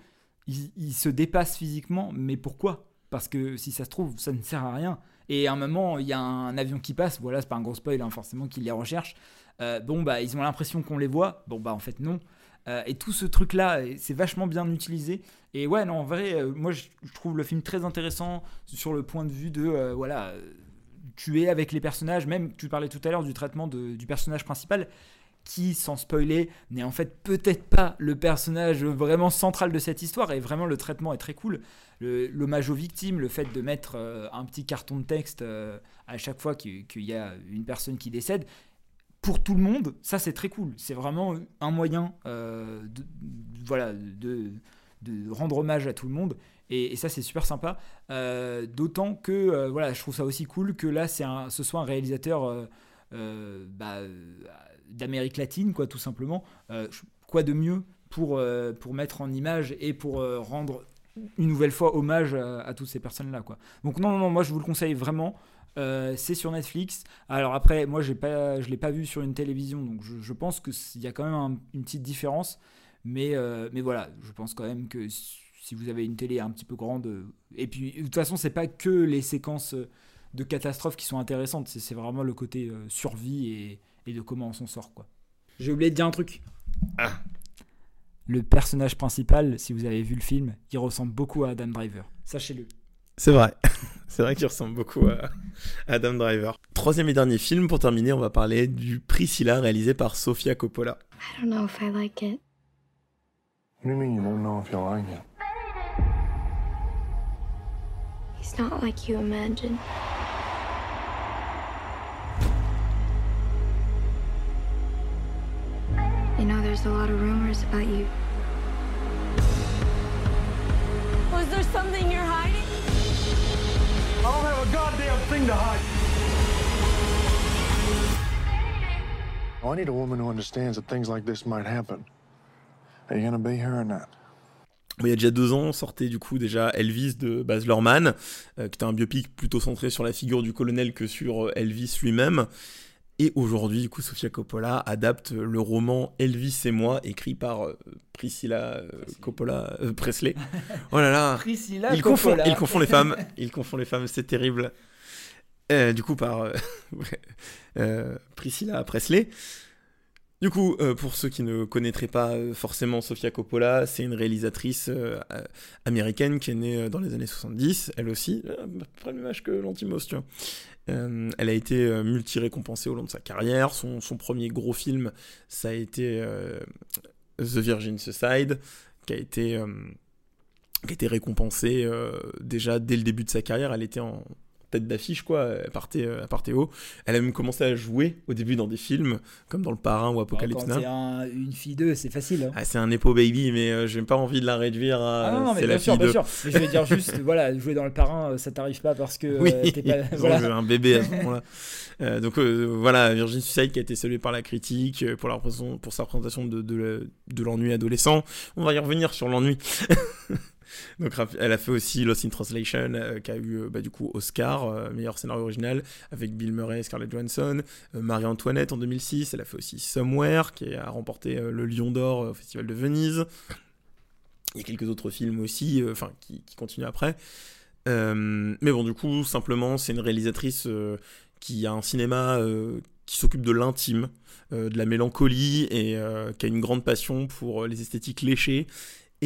[SPEAKER 5] ils, ils se dépassent physiquement mais pourquoi? Parce que si ça se trouve ça ne sert à rien. Et à un moment il y a un avion qui passe voilà c'est pas un gros spoil hein, forcément qu'ils les recherchent. Euh, bon bah ils ont l'impression qu'on les voit. Bon bah en fait non. Euh, et tout ce truc là c'est vachement bien utilisé. Et ouais non en vrai euh, moi je trouve le film très intéressant sur le point de vue de voilà tu es avec les personnages, même tu parlais tout à l'heure du traitement du personnage principal, qui, sans spoiler, n'est en fait peut-être pas le personnage vraiment central de cette histoire, et vraiment le traitement est très cool. L'hommage aux victimes, le fait de mettre euh, un petit carton de texte euh, à chaque fois qu'il y a une personne qui décède, pour tout le monde, ça c'est très cool. C'est vraiment un moyen euh, de rendre hommage à tout le monde. Et, ça c'est super sympa. Euh, D'autant que euh, voilà, je trouve ça aussi cool que là un, ce soit un réalisateur euh, bah, d'Amérique latine, quoi, tout simplement. Quoi de mieux pour, pour mettre en image et pour rendre une nouvelle fois hommage à, toutes ces personnes-là, quoi. Donc non, non, non, moi je vous le conseille vraiment. C'est sur Netflix. Alors après, moi pas, je l'ai pas vu sur une télévision, donc je, je pense qu'il y a quand même un- une petite différence. Mais, mais voilà, je pense quand même que si vous avez une télé un petit peu grande, euh, et puis de toute façon, c'est pas que les séquences euh, de catastrophes qui sont intéressantes, c'est vraiment le côté euh, survie et, et de comment on s'en sort, quoi. J'ai oublié de dire un truc.
[SPEAKER 4] Ah.
[SPEAKER 5] Le personnage principal, si vous avez vu le film, il ressemble beaucoup à Adam Driver. Sachez-le.
[SPEAKER 4] C'est vrai. C'est vrai qu'il ressemble beaucoup à à Adam Driver. Troisième et dernier film, pour terminer, on va parler du Priscilla réalisé par Sofia Coppola.
[SPEAKER 8] I don't know if I like it.
[SPEAKER 10] What do you mean you don't know if you like it?
[SPEAKER 8] He's not like you imagine. You know, there's a lot of rumors about you.
[SPEAKER 2] Was there something you're hiding?
[SPEAKER 3] I don't have a goddamn thing to hide.
[SPEAKER 10] Oh, I need a woman who understands that things like this might happen. Are you gonna be here or not?
[SPEAKER 4] Il y a déjà deux ans, sortait du coup déjà Elvis de Baz Luhrmann, euh, qui était un biopic plutôt centré sur la figure du colonel que sur euh, Elvis lui-même. Et aujourd'hui, du coup, Sofia Coppola adapte le roman Elvis et moi, écrit par euh, Priscilla euh, Coppola Presley. Oh là là,
[SPEAKER 5] Priscilla
[SPEAKER 4] il confond, il confond les femmes, il confond les femmes, c'est terrible. Du coup, par Priscilla Presley. Du coup, euh, pour ceux qui ne connaîtraient pas euh, forcément Sofia Coppola, c'est une réalisatrice euh, américaine qui est née dans les années 70, elle aussi, à peu près le même âge que Lantimos, tu vois. Elle a été multi-récompensée au long de sa carrière. Son, premier gros film, ça a été The Virgin Suicide, qui a été, qui a été récompensé euh, déjà dès le début de sa carrière. Elle était en tête d'affiche, quoi. Elle partait, euh, elle partait haut. Elle a même commencé à jouer au début dans des films, comme dans Le Parrain ou Apocalypse
[SPEAKER 5] Quand
[SPEAKER 4] Now.
[SPEAKER 5] un- une fille d'eux, c'est facile. hein.
[SPEAKER 4] Ah, c'est un Nepo Baby, mais euh, j'ai pas envie de la réduire à.
[SPEAKER 5] Ah non, non, mais
[SPEAKER 4] c'est
[SPEAKER 5] bien
[SPEAKER 4] la
[SPEAKER 5] sûr,
[SPEAKER 4] fille
[SPEAKER 5] bien
[SPEAKER 4] de.
[SPEAKER 5] sûr. Mais je vais dire juste, voilà, jouer dans le parrain, euh, ça t'arrive pas parce que
[SPEAKER 4] Oui,
[SPEAKER 5] euh, t'es pas. voilà.
[SPEAKER 4] un bébé à ce moment-là. Euh, donc euh, voilà, Virgin Suicide qui a été salué par la critique euh, pour, la représentation- pour sa représentation de, de l'ennui adolescent. On va y revenir sur l'ennui. Donc elle a fait aussi Lost in Translation euh, qui a eu euh, bah, du coup Oscar, euh, meilleur scénario original avec Bill Murray et Scarlett Johansson. Marie-Antoinette en 2006, elle a fait aussi Somewhere qui a remporté le Lion d'Or au Festival de Venise. Il y a quelques autres films aussi, enfin qui, qui continuent après. Mais bon, du coup, simplement, c'est une réalisatrice qui a un cinéma qui s'occupe de l'intime, de la mélancolie et qui a une grande passion pour les esthétiques léchées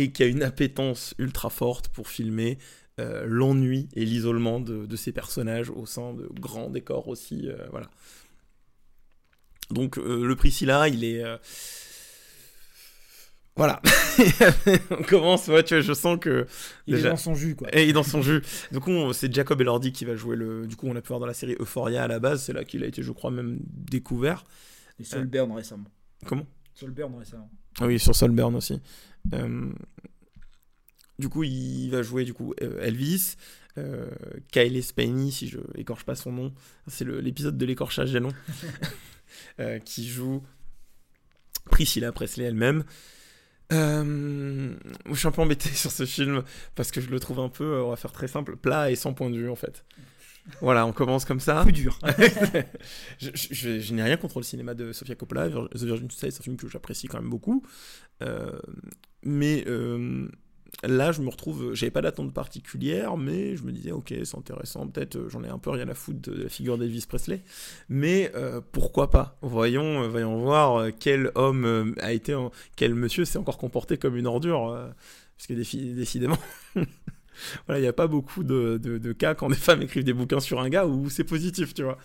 [SPEAKER 4] et qui a une appétence ultra forte pour filmer euh, l'ennui et l'isolement de, de ses personnages au sein de grands décors aussi. euh, voilà. Donc, euh, le Priscilla, il est. euh, Voilà. on commence, ouais, tu vois, je sens que.
[SPEAKER 5] Il est dans son jus, quoi.
[SPEAKER 4] Et il est dans son jus. Du coup, on- c'est Jacob Elordi qui va jouer le. Du coup, on a pu voir dans la série Euphoria à la base. C'est là qu'il a été, je crois, même découvert.
[SPEAKER 5] Et Solburn récemment.
[SPEAKER 4] Comment?
[SPEAKER 5] Solburn récemment.
[SPEAKER 4] Ah oui, sur Solburn aussi. Euh, Du coup, il va jouer du coup euh, Elvis, euh, Kyle Spaney, si je écorche pas son nom. C'est l'épisode de l'écorchage des noms. Euh, qui joue Priscilla Presley elle-même. Euh, je suis un peu embêté sur ce film parce que je le trouve un peu, euh, on va faire très simple, plat et sans point de vue en fait. Voilà, on commence comme ça.
[SPEAKER 5] Plus dur.
[SPEAKER 4] je je- n'ai rien contre le cinéma de Sofia Coppola. The Virgin Suicide, c'est un film que j'apprécie quand même beaucoup. Euh, mais euh, là, je me retrouve. J'avais pas d'attente particulière, mais je me disais, ok, c'est intéressant. Peut-être euh, j'en ai un peu rien à foutre de la figure d'Elvis Presley. Mais euh, pourquoi pas? Voyons, voyons voir quel homme a été. en- Quel monsieur s'est encore comporté comme une ordure. parce que décidément. Voilà, il n'y a pas beaucoup de, de- de cas quand des femmes écrivent des bouquins sur un gars où c'est positif, tu vois.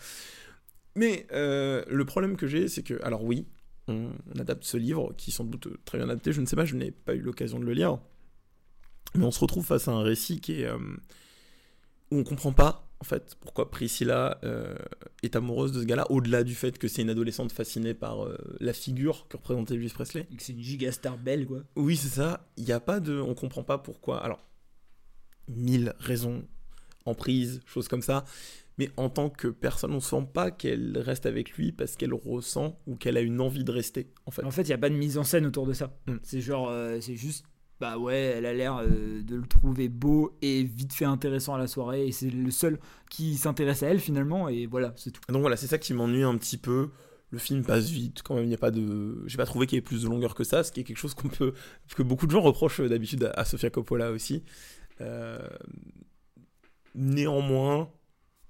[SPEAKER 4] Mais euh, le problème que j'ai, c'est que, alors oui, on, on adapte ce livre, qui est sans doute très bien adapté, je ne sais pas, je n'ai pas eu l'occasion de le lire, mais on se retrouve face à un récit qui est, euh, où on comprend pas, en fait, pourquoi Priscilla euh, est amoureuse de ce gars-là, au-delà du fait que c'est une adolescente fascinée par la figure que représentait Elvis Presley.
[SPEAKER 5] Et que c'est une gigastar belle, quoi.
[SPEAKER 4] Oui, c'est ça. Il n'y a pas de. On comprend pas pourquoi. Alors, mille raisons, emprise, choses comme ça. Mais en tant que personne, on sent pas qu'elle reste avec lui parce qu'elle ressent ou qu'elle a une envie de rester, en fait.
[SPEAKER 5] En fait, il n'y a pas de mise en scène autour de ça.
[SPEAKER 4] Mm.
[SPEAKER 5] C'est genre, euh, c'est juste, bah ouais, elle a l'air euh, de le trouver beau et vite fait intéressant à la soirée. Et c'est le seul qui s'intéresse à elle finalement. Et voilà, c'est tout.
[SPEAKER 4] Donc voilà, c'est ça qui m'ennuie un petit peu. Le film passe vite, quand même, il n'y a pas de... J'ai pas trouvé qu'il y ait plus de longueur que ça, ce qui est quelque chose qu'on peut... que beaucoup de gens reprochent euh, d'habitude à Sofia Coppola aussi. Euh, Néanmoins,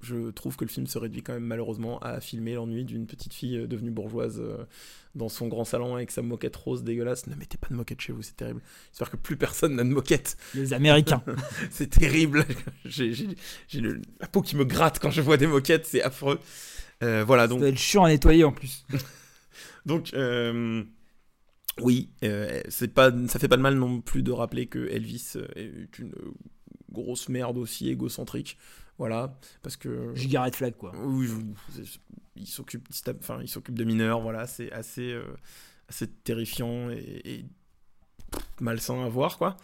[SPEAKER 4] je trouve que le film se réduit quand même malheureusement à filmer l'ennui d'une petite fille euh, devenue bourgeoise euh, dans son grand salon avec sa moquette rose dégueulasse. Ne mettez pas de moquette chez vous, c'est terrible. J'espère que plus personne n'a de moquette.
[SPEAKER 5] Les Américains.
[SPEAKER 4] c'est terrible. J'ai la peau qui me gratte quand je vois des moquettes, c'est affreux. Euh, voilà,
[SPEAKER 5] Ça
[SPEAKER 4] donc
[SPEAKER 5] doit être chiant à nettoyer en plus.
[SPEAKER 4] donc, euh, oui, euh, c'est pas, ça fait pas de mal non plus de rappeler que Elvis euh, est une grosse merde aussi égocentrique. Voilà, parce que.
[SPEAKER 5] Giga red flag, quoi.
[SPEAKER 4] Oui, il s'occupe, enfin, il s'occupe de mineurs. Voilà, c'est assez, euh, assez terrifiant et, et malsain à voir, quoi.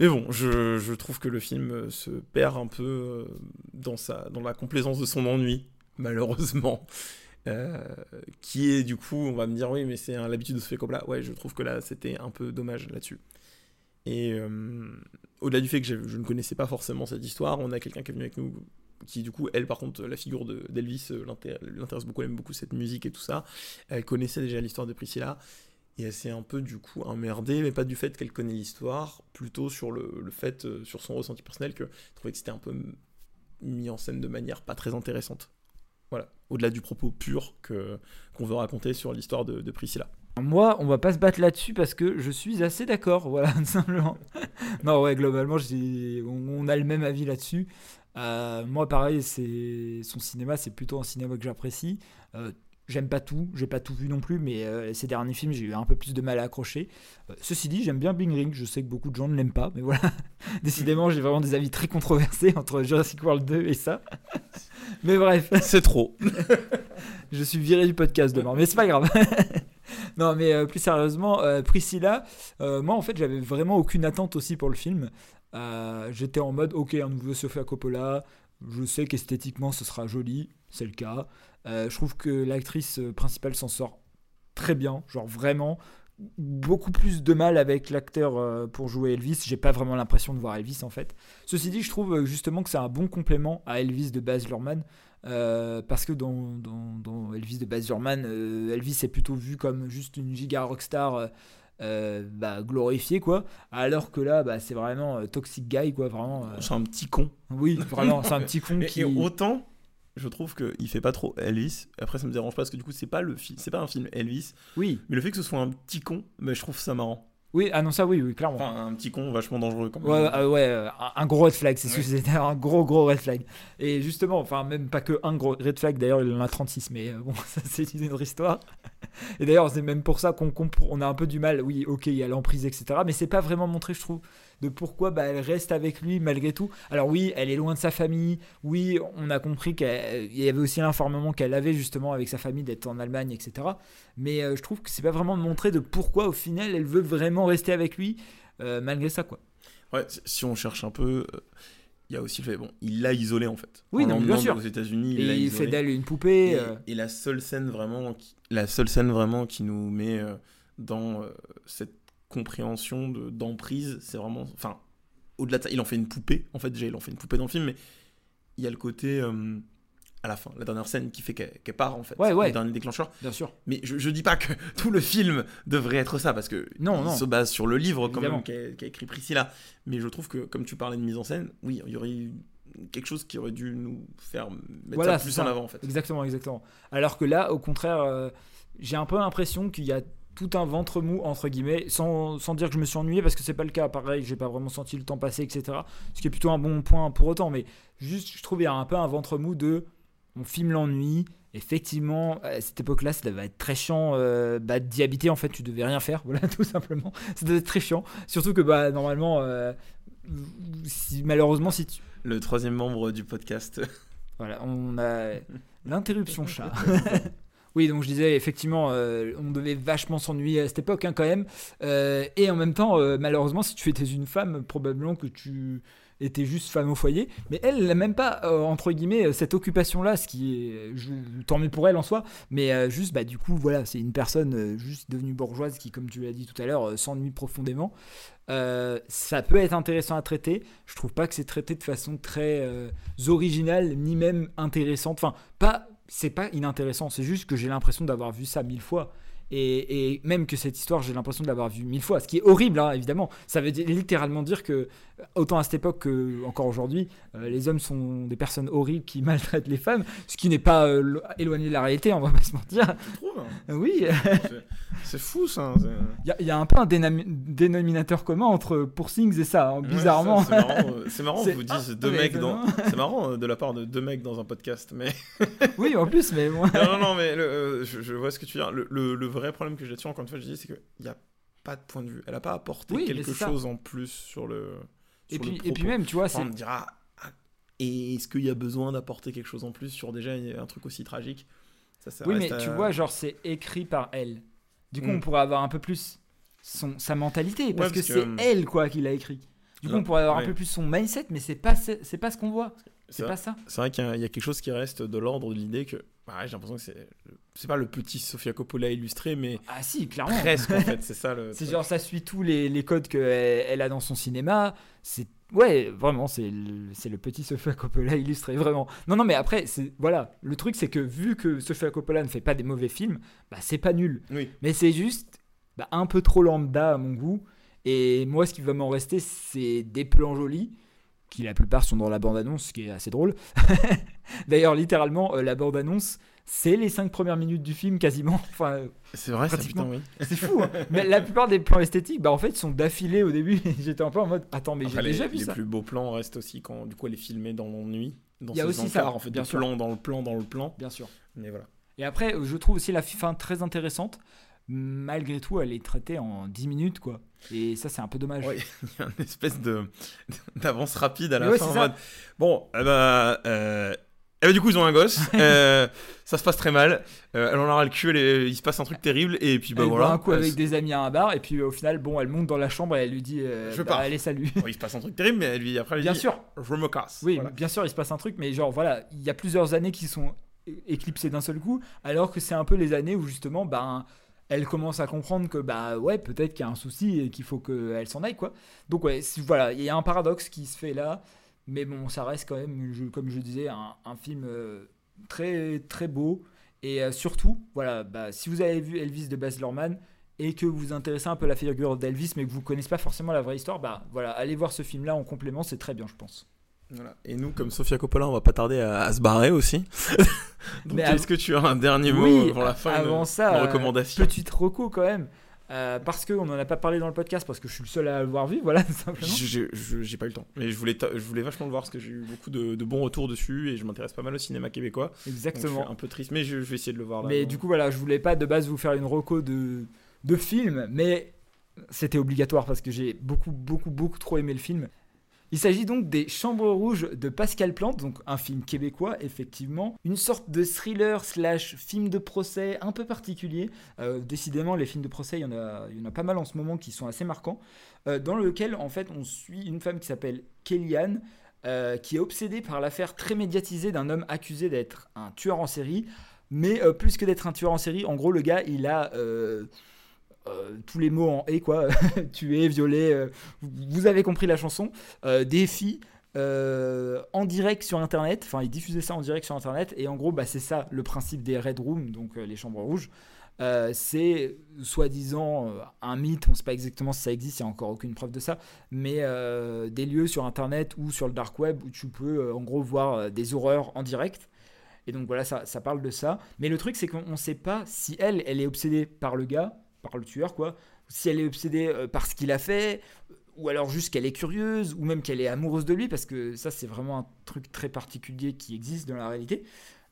[SPEAKER 4] Mais bon, je, je trouve que le film euh, se perd un peu euh, dans, sa, dans la complaisance de son ennui, malheureusement. Euh, qui est du coup, on va me dire, oui, mais c'est l'habitude de Sofia Coppola. Ouais, je trouve que là, c'était un peu dommage là-dessus. Et euh, au-delà du fait que je, ne connaissais pas forcément cette histoire, on a quelqu'un qui est venu avec nous qui du coup, elle par contre, la figure de- d'Elvis euh, l'inté- l'intéresse beaucoup, elle aime beaucoup cette musique et tout ça. Elle connaissait déjà l'histoire de Priscilla. Et elle s'est un peu du coup emmerdée, mais pas du fait qu'elle connaît l'histoire, plutôt sur le, fait, euh, sur son ressenti personnel, que je trouvais que c'était un peu mis en scène de manière pas très intéressante. Voilà, au-delà du propos pur que qu'on veut raconter sur l'histoire de, Priscilla.
[SPEAKER 5] Moi, on va pas se battre là-dessus parce que je suis assez d'accord, voilà, simplement. non, ouais, globalement, on, a le même avis là-dessus. Euh, moi, pareil, son cinéma, c'est plutôt un cinéma que j'apprécie. Euh, J'aime pas tout, j'ai pas tout vu non plus, mais euh, ces derniers films, j'ai eu un peu plus de mal à accrocher. Euh, ceci dit, j'aime bien Bing Ring, je sais que beaucoup de gens ne l'aiment pas, mais voilà. Décidément, j'ai vraiment des avis très controversés entre Jurassic World 2 et ça. mais bref.
[SPEAKER 4] C'est trop.
[SPEAKER 5] je suis viré du podcast demain, mais c'est pas grave. non, mais euh, plus sérieusement, Priscilla, moi en fait, j'avais vraiment aucune attente aussi pour le film. J'étais en mode, ok, un nouveau Sofia Coppola, je sais qu'esthétiquement ce sera joli, c'est le cas. Euh, je trouve que l'actrice euh, principale s'en sort très bien, genre vraiment beaucoup plus de mal avec l'acteur euh, pour jouer Elvis. J'ai pas vraiment l'impression de voir Elvis en fait. Ceci dit, je trouve justement que c'est un bon complément à Elvis de Baz Luhrmann. euh, parce que dans, dans, dans Elvis de Baz Luhrmann, euh, Elvis est plutôt vu comme juste une giga rockstar euh, bah, glorifiée quoi. Alors que là, bah, c'est vraiment toxic guy quoi, vraiment.
[SPEAKER 4] C'est un petit con.
[SPEAKER 5] Oui, vraiment, c'est un petit con qui.
[SPEAKER 4] Et autant, je trouve qu'il fait pas trop Elvis. Après, ça me dérange pas parce que du coup, c'est pas le film, c'est pas un film Elvis.
[SPEAKER 5] Oui.
[SPEAKER 4] Mais le fait que ce soit un petit con, bah, je trouve ça marrant.
[SPEAKER 5] Oui, ah non, ça oui, oui, clairement.
[SPEAKER 4] Enfin, un petit con vachement dangereux quand même.
[SPEAKER 5] Ouais, ouais, ouais, euh, un- gros red flag, c'est ce que
[SPEAKER 4] Ouais.
[SPEAKER 5] c'était, un gros, gros red flag. Et justement, enfin, même pas que un gros red flag, d'ailleurs, il en a 36, mais euh, bon, ça, c'est une autre histoire. Et d'ailleurs, c'est même pour ça qu'on comprend, on a un peu du mal, oui, ok, il y a l'emprise, etc., mais c'est pas vraiment montré, je trouve, de pourquoi bah, elle reste avec lui malgré tout. Alors, oui, elle est loin de sa famille, oui, on a compris qu'il y avait aussi l'informement qu'elle avait justement avec sa famille d'être en Allemagne, etc., mais euh, je trouve que c'est pas vraiment montré de pourquoi, au final, elle veut vraiment rester avec lui, euh, malgré ça, quoi.
[SPEAKER 4] Ouais, si- on cherche un peu, euh, il y a aussi le fait, bon, il l'a isolé en fait.
[SPEAKER 5] Oui,
[SPEAKER 4] En
[SPEAKER 5] non, bien sûr.
[SPEAKER 4] Aux États-Unis, il
[SPEAKER 5] fait d'elle une poupée.
[SPEAKER 4] Et,
[SPEAKER 5] euh.
[SPEAKER 4] et la seule scène vraiment, qui, la seule scène vraiment qui nous met dans cette compréhension de d'emprise, c'est vraiment, enfin, au-delà de ça, il en fait une poupée. En fait, déjà, il en fait une poupée dans le film, mais il y a le côté euh, à la fin, la dernière scène qui fait qu'elle part en fait,
[SPEAKER 5] Ouais, ouais.
[SPEAKER 4] le dernier déclencheur.
[SPEAKER 5] Bien sûr.
[SPEAKER 4] Mais je, je dis pas que tout le film devrait être ça parce que
[SPEAKER 5] Non,
[SPEAKER 4] il
[SPEAKER 5] non.
[SPEAKER 4] se base sur le livre quand même qu'a qu'a écrit Priscilla. Mais je trouve que comme tu parlais de mise en scène, oui, il y aurait eu quelque chose qui aurait dû nous faire mettre
[SPEAKER 5] Voilà,
[SPEAKER 4] ça plus en avant en fait.
[SPEAKER 5] Exactement, exactement. Alors que là, au contraire, euh, j'ai un peu l'impression qu'il y a tout un ventre mou, entre guillemets, sans, sans dire que je me suis ennuyé, parce que c'est pas le cas. Pareil, j'ai pas vraiment senti le temps passer, etc. Ce qui est plutôt un bon point pour autant. Mais juste, je trouve qu'il y a un peu un ventre mou de. On filme l'ennui. Effectivement, à cette époque-là, ça devait être très chiant euh, bah, d'y habiter. En fait, tu devais rien faire, voilà, tout simplement. Ça devait être très chiant. Surtout que, bah, normalement, euh, si, malheureusement, si tu,
[SPEAKER 4] Le troisième membre du podcast.
[SPEAKER 5] voilà, on a l'interruption chat. oui, donc je disais, effectivement, euh, on devait vachement s'ennuyer à cette époque, hein, quand même. Euh, et en même temps, euh, malheureusement, si tu étais une femme, probablement que tu étais juste femme au foyer. Mais elle, n'a même pas, entre guillemets, cette occupation-là, ce qui est. Tant mieux pour elle en soi. Mais juste, bah, du coup, voilà, c'est une personne juste devenue bourgeoise qui, comme tu l'as dit tout à l'heure, s'ennuie profondément. Ça peut être intéressant à traiter. Je trouve pas que c'est traité de façon très originale ni même intéressante. Enfin, pas, c'est pas inintéressant. C'est juste que j'ai l'impression d'avoir vu ça mille fois. Et, et même que cette histoire, j'ai l'impression de l'avoir vue mille fois. Ce qui est horrible, hein, évidemment. Ça veut dire- littéralement dire que, autant à cette époque que encore aujourd'hui, euh, les hommes sont des personnes horribles qui maltraitent les femmes. Ce qui n'est pas euh, lo- éloigné de la réalité, on va pas se mentir.
[SPEAKER 4] Tu trouves hein?
[SPEAKER 5] Oui.
[SPEAKER 4] C'est- fou ça. c'est-
[SPEAKER 5] Il y, a- il y a un peu un dénominateur commun entre Pour Things et ça, hein, bizarrement.
[SPEAKER 4] C'est marrant, euh, marrant vous dites
[SPEAKER 5] Ah,
[SPEAKER 4] deux mecs dans. C'est marrant euh, de la part de deux mecs dans un podcast, mais.
[SPEAKER 5] oui, en plus, mais bon.
[SPEAKER 4] non, non, non, mais le, euh, je, je vois ce que tu veux dire. Le, le- le vrai problème que j'ai dessus, encore une fois, je dis, c'est qu'il n'y a pas de point de vue. Elle n'a pas apporté
[SPEAKER 5] Oui,
[SPEAKER 4] quelque
[SPEAKER 5] ça.
[SPEAKER 4] chose en plus sur le.
[SPEAKER 5] Et puis,
[SPEAKER 4] le
[SPEAKER 5] et puis
[SPEAKER 4] propos.
[SPEAKER 5] même, tu vois,
[SPEAKER 4] Enfin,
[SPEAKER 5] c'est.
[SPEAKER 4] on me dira. ah, Et est-ce qu'il y a besoin d'apporter quelque chose en plus sur déjà un truc aussi tragique? Ça, ça
[SPEAKER 5] Oui, mais tu vois, genre, c'est écrit par elle. Du coup,
[SPEAKER 4] Mm.
[SPEAKER 5] on pourrait avoir un peu plus son, sa mentalité, parce,
[SPEAKER 4] Ouais,
[SPEAKER 5] que,
[SPEAKER 4] parce que,
[SPEAKER 5] c'est
[SPEAKER 4] euh,
[SPEAKER 5] elle, quoi, qui l'a écrit. Du coup,
[SPEAKER 4] Non,
[SPEAKER 5] on pourrait avoir
[SPEAKER 4] ouais.
[SPEAKER 5] un peu plus son mindset, mais c'est pas, c'est pas ce qu'on voit. C'est
[SPEAKER 4] vrai-
[SPEAKER 5] pas ça.
[SPEAKER 4] C'est vrai qu'il y a quelque chose qui reste de l'ordre de l'idée que Ouais, j'ai l'impression que c'est. C'est pas le petit Sofia Coppola illustré, mais.
[SPEAKER 5] Ah si, clairement.
[SPEAKER 4] Presque, en fait, c'est ça le.
[SPEAKER 5] C'est genre, ça suit tous les, les codes qu'elle elle a dans son cinéma. C'est. Ouais, vraiment, c'est le, c'est le petit Sofia Coppola illustré, vraiment. Non, non, mais après, c'est voilà. Le truc, c'est que vu que Sofia Coppola ne fait pas des mauvais films, bah, c'est pas nul.
[SPEAKER 4] Oui.
[SPEAKER 5] Mais c'est juste bah, un peu trop lambda à mon goût. Et moi, ce qui va m'en rester, c'est des plans jolis, qui la plupart sont dans la bande-annonce, ce qui est assez drôle. D'ailleurs, littéralement, euh, la bande-annonce, c'est les cinq premières minutes du film quasiment. Enfin,
[SPEAKER 4] C'est vrai, ça,
[SPEAKER 5] pratiquement.
[SPEAKER 4] putain, oui.
[SPEAKER 5] c'est fou. hein. Mais la plupart des plans esthétiques, bah en fait, sont d'affilée au début. J'étais un peu en mode, attends, mais j'ai
[SPEAKER 4] les,
[SPEAKER 5] déjà vu
[SPEAKER 4] les
[SPEAKER 5] ça.
[SPEAKER 4] plus beaux plans restent aussi quand, du coup, elle est filmée dans l'ennui.
[SPEAKER 5] Il y a aussi ça,
[SPEAKER 4] en fait,
[SPEAKER 5] bien sûr.
[SPEAKER 4] plan dans le plan dans le plan.
[SPEAKER 5] Bien sûr.
[SPEAKER 4] Mais voilà.
[SPEAKER 5] Et après, je trouve aussi la fin très intéressante. Malgré tout, elle est traitée en 10 minutes, quoi. Et ça, c'est un peu dommage.
[SPEAKER 4] Ouais, il y a une espèce de d'avance rapide à la
[SPEAKER 5] ouais,
[SPEAKER 4] fin en mode bon eh ben, euh, eh ben, du coup ils ont un gosse euh, ça se passe très mal euh, elle en aura le cul elle est- il se passe un truc terrible et puis bah
[SPEAKER 5] elle
[SPEAKER 4] voilà
[SPEAKER 5] boit un coup
[SPEAKER 4] Euh,
[SPEAKER 5] avec des amis à un bar, et puis au final, bon, elle monte dans la chambre et elle lui dit
[SPEAKER 4] Je
[SPEAKER 5] bah,
[SPEAKER 4] pars.
[SPEAKER 5] Allez, salut.
[SPEAKER 4] bon, il se passe un truc terrible mais lui après elle
[SPEAKER 5] Bien
[SPEAKER 4] dit
[SPEAKER 5] sûr.
[SPEAKER 4] je me casse
[SPEAKER 5] Oui,
[SPEAKER 4] Voilà.
[SPEAKER 5] bien sûr, il se passe un truc, mais genre voilà, il y a plusieurs années qui sont éclipsées d'un seul coup, alors que c'est un peu les années où justement, ben, elle commence à comprendre que bah ouais, peut-être qu'il y a un souci et qu'il faut qu'elle s'en aille quoi. Donc ouais, voilà, il y a un paradoxe qui se fait là, mais bon, ça reste quand même, comme je disais, un, film euh, très très beau et euh, surtout, voilà, bah, si vous avez vu Elvis de Baz Luhrmann et que vous vous intéressez un peu à la figure d'Elvis, mais que vous connaissez pas forcément la vraie histoire, bah voilà, allez voir ce film-là en complément, c'est très bien, je pense.
[SPEAKER 4] Voilà. et nous comme Sofia Coppola on va pas tarder à, à se barrer aussi donc est-ce que tu as un dernier mot
[SPEAKER 5] Oui,
[SPEAKER 4] pour la fin
[SPEAKER 5] avant
[SPEAKER 4] une,
[SPEAKER 5] ça,
[SPEAKER 4] une
[SPEAKER 5] euh,
[SPEAKER 4] recommandation
[SPEAKER 5] petite reco quand même. Euh, parce qu'on n'en a pas parlé dans le podcast, parce que je suis le seul à l'avoir vu, voilà, simplement.
[SPEAKER 4] J'ai- pas eu le temps mais je voulais je voulais vachement le voir parce que j'ai eu beaucoup de, de bons retours dessus et je m'intéresse pas mal au cinéma québécois Donc, je suis
[SPEAKER 5] Exactement.
[SPEAKER 4] un peu triste mais je, je vais essayer de le voir là
[SPEAKER 5] Mais
[SPEAKER 4] avant.
[SPEAKER 5] du coup, voilà, je voulais pas de base vous faire une reco de, de film, mais c'était obligatoire parce que j'ai beaucoup, beaucoup, beaucoup trop aimé le film. Il s'agit donc des Chambres Rouges de Pascal Plante, donc un film québécois, effectivement. Une sorte de thriller slash film de procès un peu particulier. Euh, décidément, les films de procès, il y, en a, pas mal en ce moment qui sont assez marquants. euh, dans lequel, en fait, on suit une femme qui s'appelle Kellyanne, euh, qui est obsédée par l'affaire très médiatisée d'un homme accusé d'être un tueur en série. Mais plus que d'être un tueur en série, en gros, le gars, il a euh, tous les mots en et quoi. Tuer, violer, euh, vous- avez compris la chanson. Euh, des filles euh, en direct sur Internet. Enfin, il diffusait ça en direct sur Internet. Et en gros, bah, c'est ça le principe des Red Rooms, donc les chambres rouges. C'est soi-disant un mythe, on ne sait pas exactement si ça existe, il n'y a encore aucune preuve de ça, mais des lieux sur Internet ou sur le dark web où tu peux en gros voir des horreurs en direct. Et donc voilà, ça, ça parle de ça. Mais le truc, c'est qu'on ne sait pas si elle, elle est obsédée par le gars, par le tueur, quoi, si elle est obsédée euh, par ce qu'il a fait, ou alors juste qu'elle est curieuse, ou même qu'elle est amoureuse de lui, parce que ça, c'est vraiment un truc très particulier qui existe dans la réalité.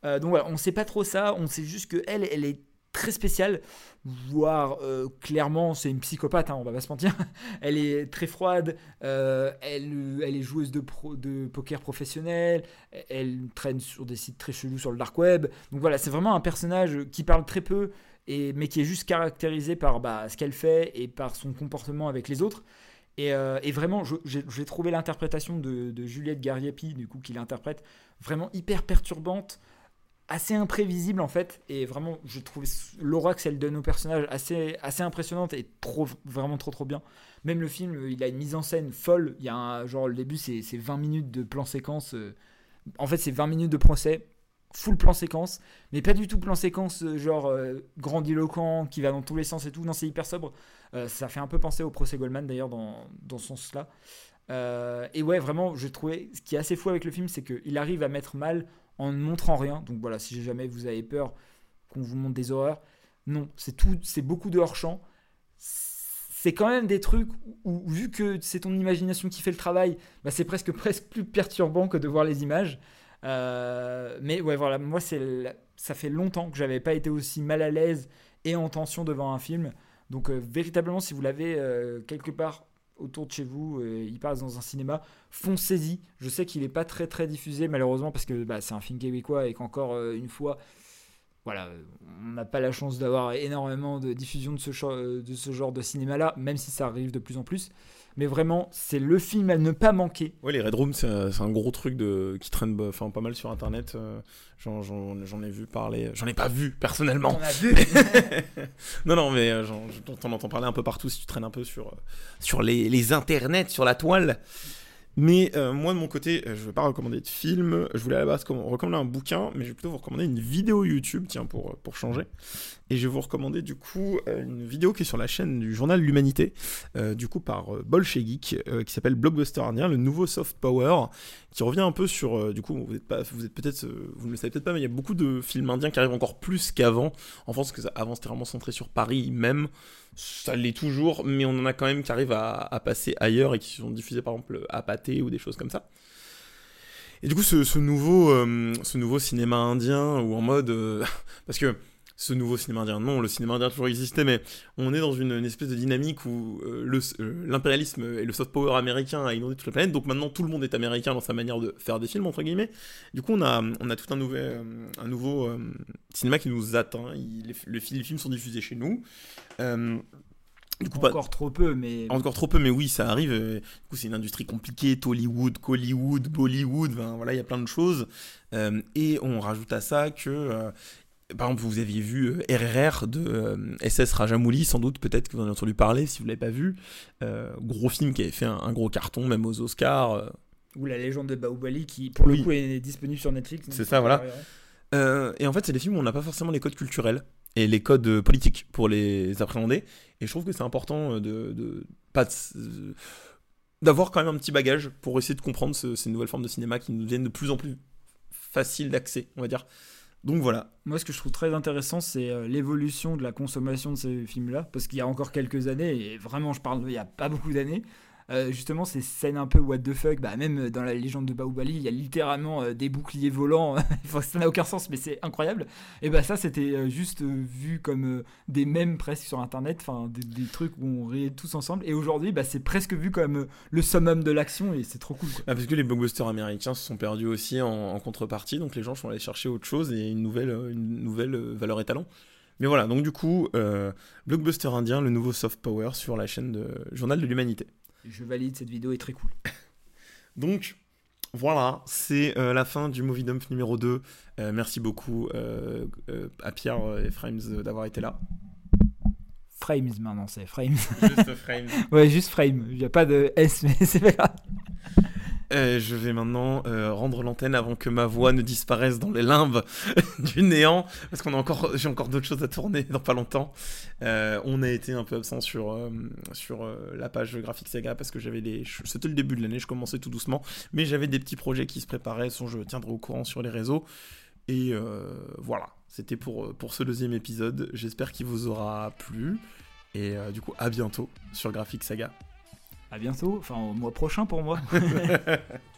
[SPEAKER 5] Euh, donc voilà, on sait pas trop ça, on sait juste que elle, elle est très spéciale, voire euh, clairement c'est une psychopathe, hein, on va pas se mentir. elle est très froide, euh, elle, elle est joueuse de, de poker professionnel, elle traîne sur des sites très chelous sur le dark web. Donc voilà, c'est vraiment un personnage qui parle très peu, et, mais qui est juste caractérisé par bah, ce qu'elle fait et par son comportement avec les autres. Et, euh, vraiment, j'ai trouvé l'interprétation de, Juliette Gariepi, du coup, qui l'interprète, vraiment hyper perturbante, assez imprévisible en fait. Et vraiment, je trouve l'aura que elle donne au personnage assez, assez impressionnante et trop, vraiment trop trop bien. Même le film, il a une mise en scène folle. Il y a un, genre, le début, c'est c'est 20 minutes de plan séquence. euh, en fait, c'est 20 minutes de procès, full plan séquence, mais pas du tout plan séquence euh, genre euh, grandiloquent qui va dans tous les sens et tout. Non, c'est hyper sobre. Euh, ça fait un peu penser au procès Goldman d'ailleurs dans, dans ce sens-là. Et ouais, vraiment, je trouvais ce qui est assez fou avec le film, c'est qu'il arrive à mettre mal en ne montrant rien. Donc voilà, si jamais vous avez peur qu'on vous montre des horreurs, non, c'est tout, c'est beaucoup de hors champ. C'est quand même des trucs où, vu que c'est ton imagination qui fait le travail, bah c'est presque presque plus perturbant que de voir les images. Euh, mais ouais, voilà, moi c'est ça fait longtemps que j'avais pas été aussi mal à l'aise et en tension devant un film. Donc euh, véritablement, si vous l'avez euh, quelque part autour de chez vous, il passe dans un cinéma, foncez-y. Je sais qu'il n'est pas très très diffusé malheureusement parce que bah, c'est un film québécois et qu'encore une fois, voilà, on n'a pas la chance d'avoir énormément de diffusion de ce genre de cinéma-là, même si ça arrive de plus en plus. Mais vraiment, c'est le film à ne pas manquer.
[SPEAKER 4] Ouais, les Red Rooms, c'est un, gros truc de, qui traîne bah, enfin, pas mal sur internet. euh, j'en, ai vu parler. J'en ai pas vu personnellement.
[SPEAKER 5] On a vu
[SPEAKER 4] non, non, mais euh, t'en entends parler un peu partout si tu traînes un peu sur, euh, sur les, les internets, sur la toile. Mais euh, moi, de mon côté, je vais pas recommander de film. Je voulais à la base comm- recommander un bouquin, mais je vais plutôt vous recommander une vidéo YouTube, tiens, pour, pour changer. Et je vais vous recommander du coup euh, une vidéo qui est sur la chaîne du journal L'Humanité, euh, du coup par euh, euh, qui s'appelle Blockbuster Indien, le nouveau soft power, qui revient un peu sur, du coup, vous êtes pas, vous êtes peut-être, vous ne le savez peut-être pas, mais il y a beaucoup de films indiens qui arrivent encore plus qu'avant. En France, avant c'était vraiment centré sur Paris même, ça l'est toujours, mais on en a quand même qui arrivent à, passer ailleurs et qui sont diffusés par exemple à Pathé ou des choses comme ça. Et du coup, ce, nouveau, ce nouveau cinéma indien, ou en mode. parce que ce nouveau cinéma indien, non, le cinéma indien a toujours existé, mais on est dans une, une espèce de dynamique où euh, euh, l'impérialisme et le soft power américain a inondé toute la planète, donc maintenant tout le monde est américain dans sa manière de faire des films, entre guillemets. Du coup, on a, on a tout un, nouvel, euh, un nouveau euh, cinéma qui nous atteint. Il- les, les fi- les films sont diffusés chez nous. Du coup, pas-
[SPEAKER 5] Encore trop peu, mais
[SPEAKER 4] encore trop peu, mais oui, ça arrive. Du coup, c'est une industrie compliquée, Tollywood, Collywood, Bollywood, ben, voilà, il y a plein de choses. Euh, et on rajoute à ça que, euh, par exemple, vous aviez vu euh, RRR de euh, SS Rajamouli, sans doute, peut-être que vous en avez entendu parler si vous l'avez pas vu. Euh, gros film qui avait fait un, un gros carton, même aux Oscars. euh.
[SPEAKER 5] ou la légende de Bahubali qui, pour
[SPEAKER 4] Oui.
[SPEAKER 5] le coup, est disponible sur Netflix.
[SPEAKER 4] C'est ça, voilà. Euh, et en fait, c'est des films où on n'a pas forcément les codes culturels et les codes euh, politiques pour les appréhender. Et je trouve que c'est important euh, de, de pas de euh, d'avoir quand même un petit bagage pour essayer de comprendre ce- ces nouvelles formes de cinéma qui nous deviennent de plus en plus faciles d'accès, on va dire. Donc voilà.
[SPEAKER 5] Moi, ce que je trouve très intéressant, c'est euh, l'évolution de la consommation de ces films-là. Parce qu'il y a encore quelques années, et vraiment, je parle il y a pas beaucoup d'années, euh, justement, ces scènes un peu what the fuck, bah, même dans la légende de Bahubali, il y a littéralement euh, des boucliers volants. Ça n'a aucun sens, mais c'est incroyable. Et bah, ça, c'était euh, juste euh, vu comme euh, des mèmes presque sur Internet, enfin, des, trucs où on riait tous ensemble. Et aujourd'hui, bah, c'est presque vu comme euh, le summum de l'action, et c'est trop cool.
[SPEAKER 4] Ah, parce que les blockbusters américains se sont perdus aussi en, contrepartie, donc les gens sont allés chercher autre chose et une nouvelle, euh, une nouvelle euh, valeur étalon. Mais voilà, donc du coup, euh, blockbuster indien, le nouveau soft power sur la chaîne de Journal de l'Humanité.
[SPEAKER 5] Je valide, cette vidéo est très cool.
[SPEAKER 4] Donc voilà, c'est euh, la fin du Movie Dump numéro 2. Euh, merci beaucoup euh, euh, à Pierre et Frames d'avoir été là.
[SPEAKER 5] Frames maintenant, c'est Frames.
[SPEAKER 4] Juste Frames.
[SPEAKER 5] ouais, juste Frame. Il n'y a pas de S, mais c'est pas grave.
[SPEAKER 4] Euh, je vais maintenant euh, rendre l'antenne avant que ma voix ne disparaisse dans les limbes du néant, parce qu'on a encore, j'ai encore d'autres choses à tourner dans pas longtemps. Euh, on a été un peu absent sur euh, sur la page graphique saga parce que j'avais des, c'était le début de l'année, je commençais tout doucement, mais j'avais des petits projets qui se préparaient, dont je tiendrai au courant sur les réseaux. Et voilà, c'était pour pour ce deuxième épisode. J'espère qu'il vous aura plu. Et du coup, à bientôt sur Graphic Saga.
[SPEAKER 5] À bientôt, enfin au mois prochain pour moi.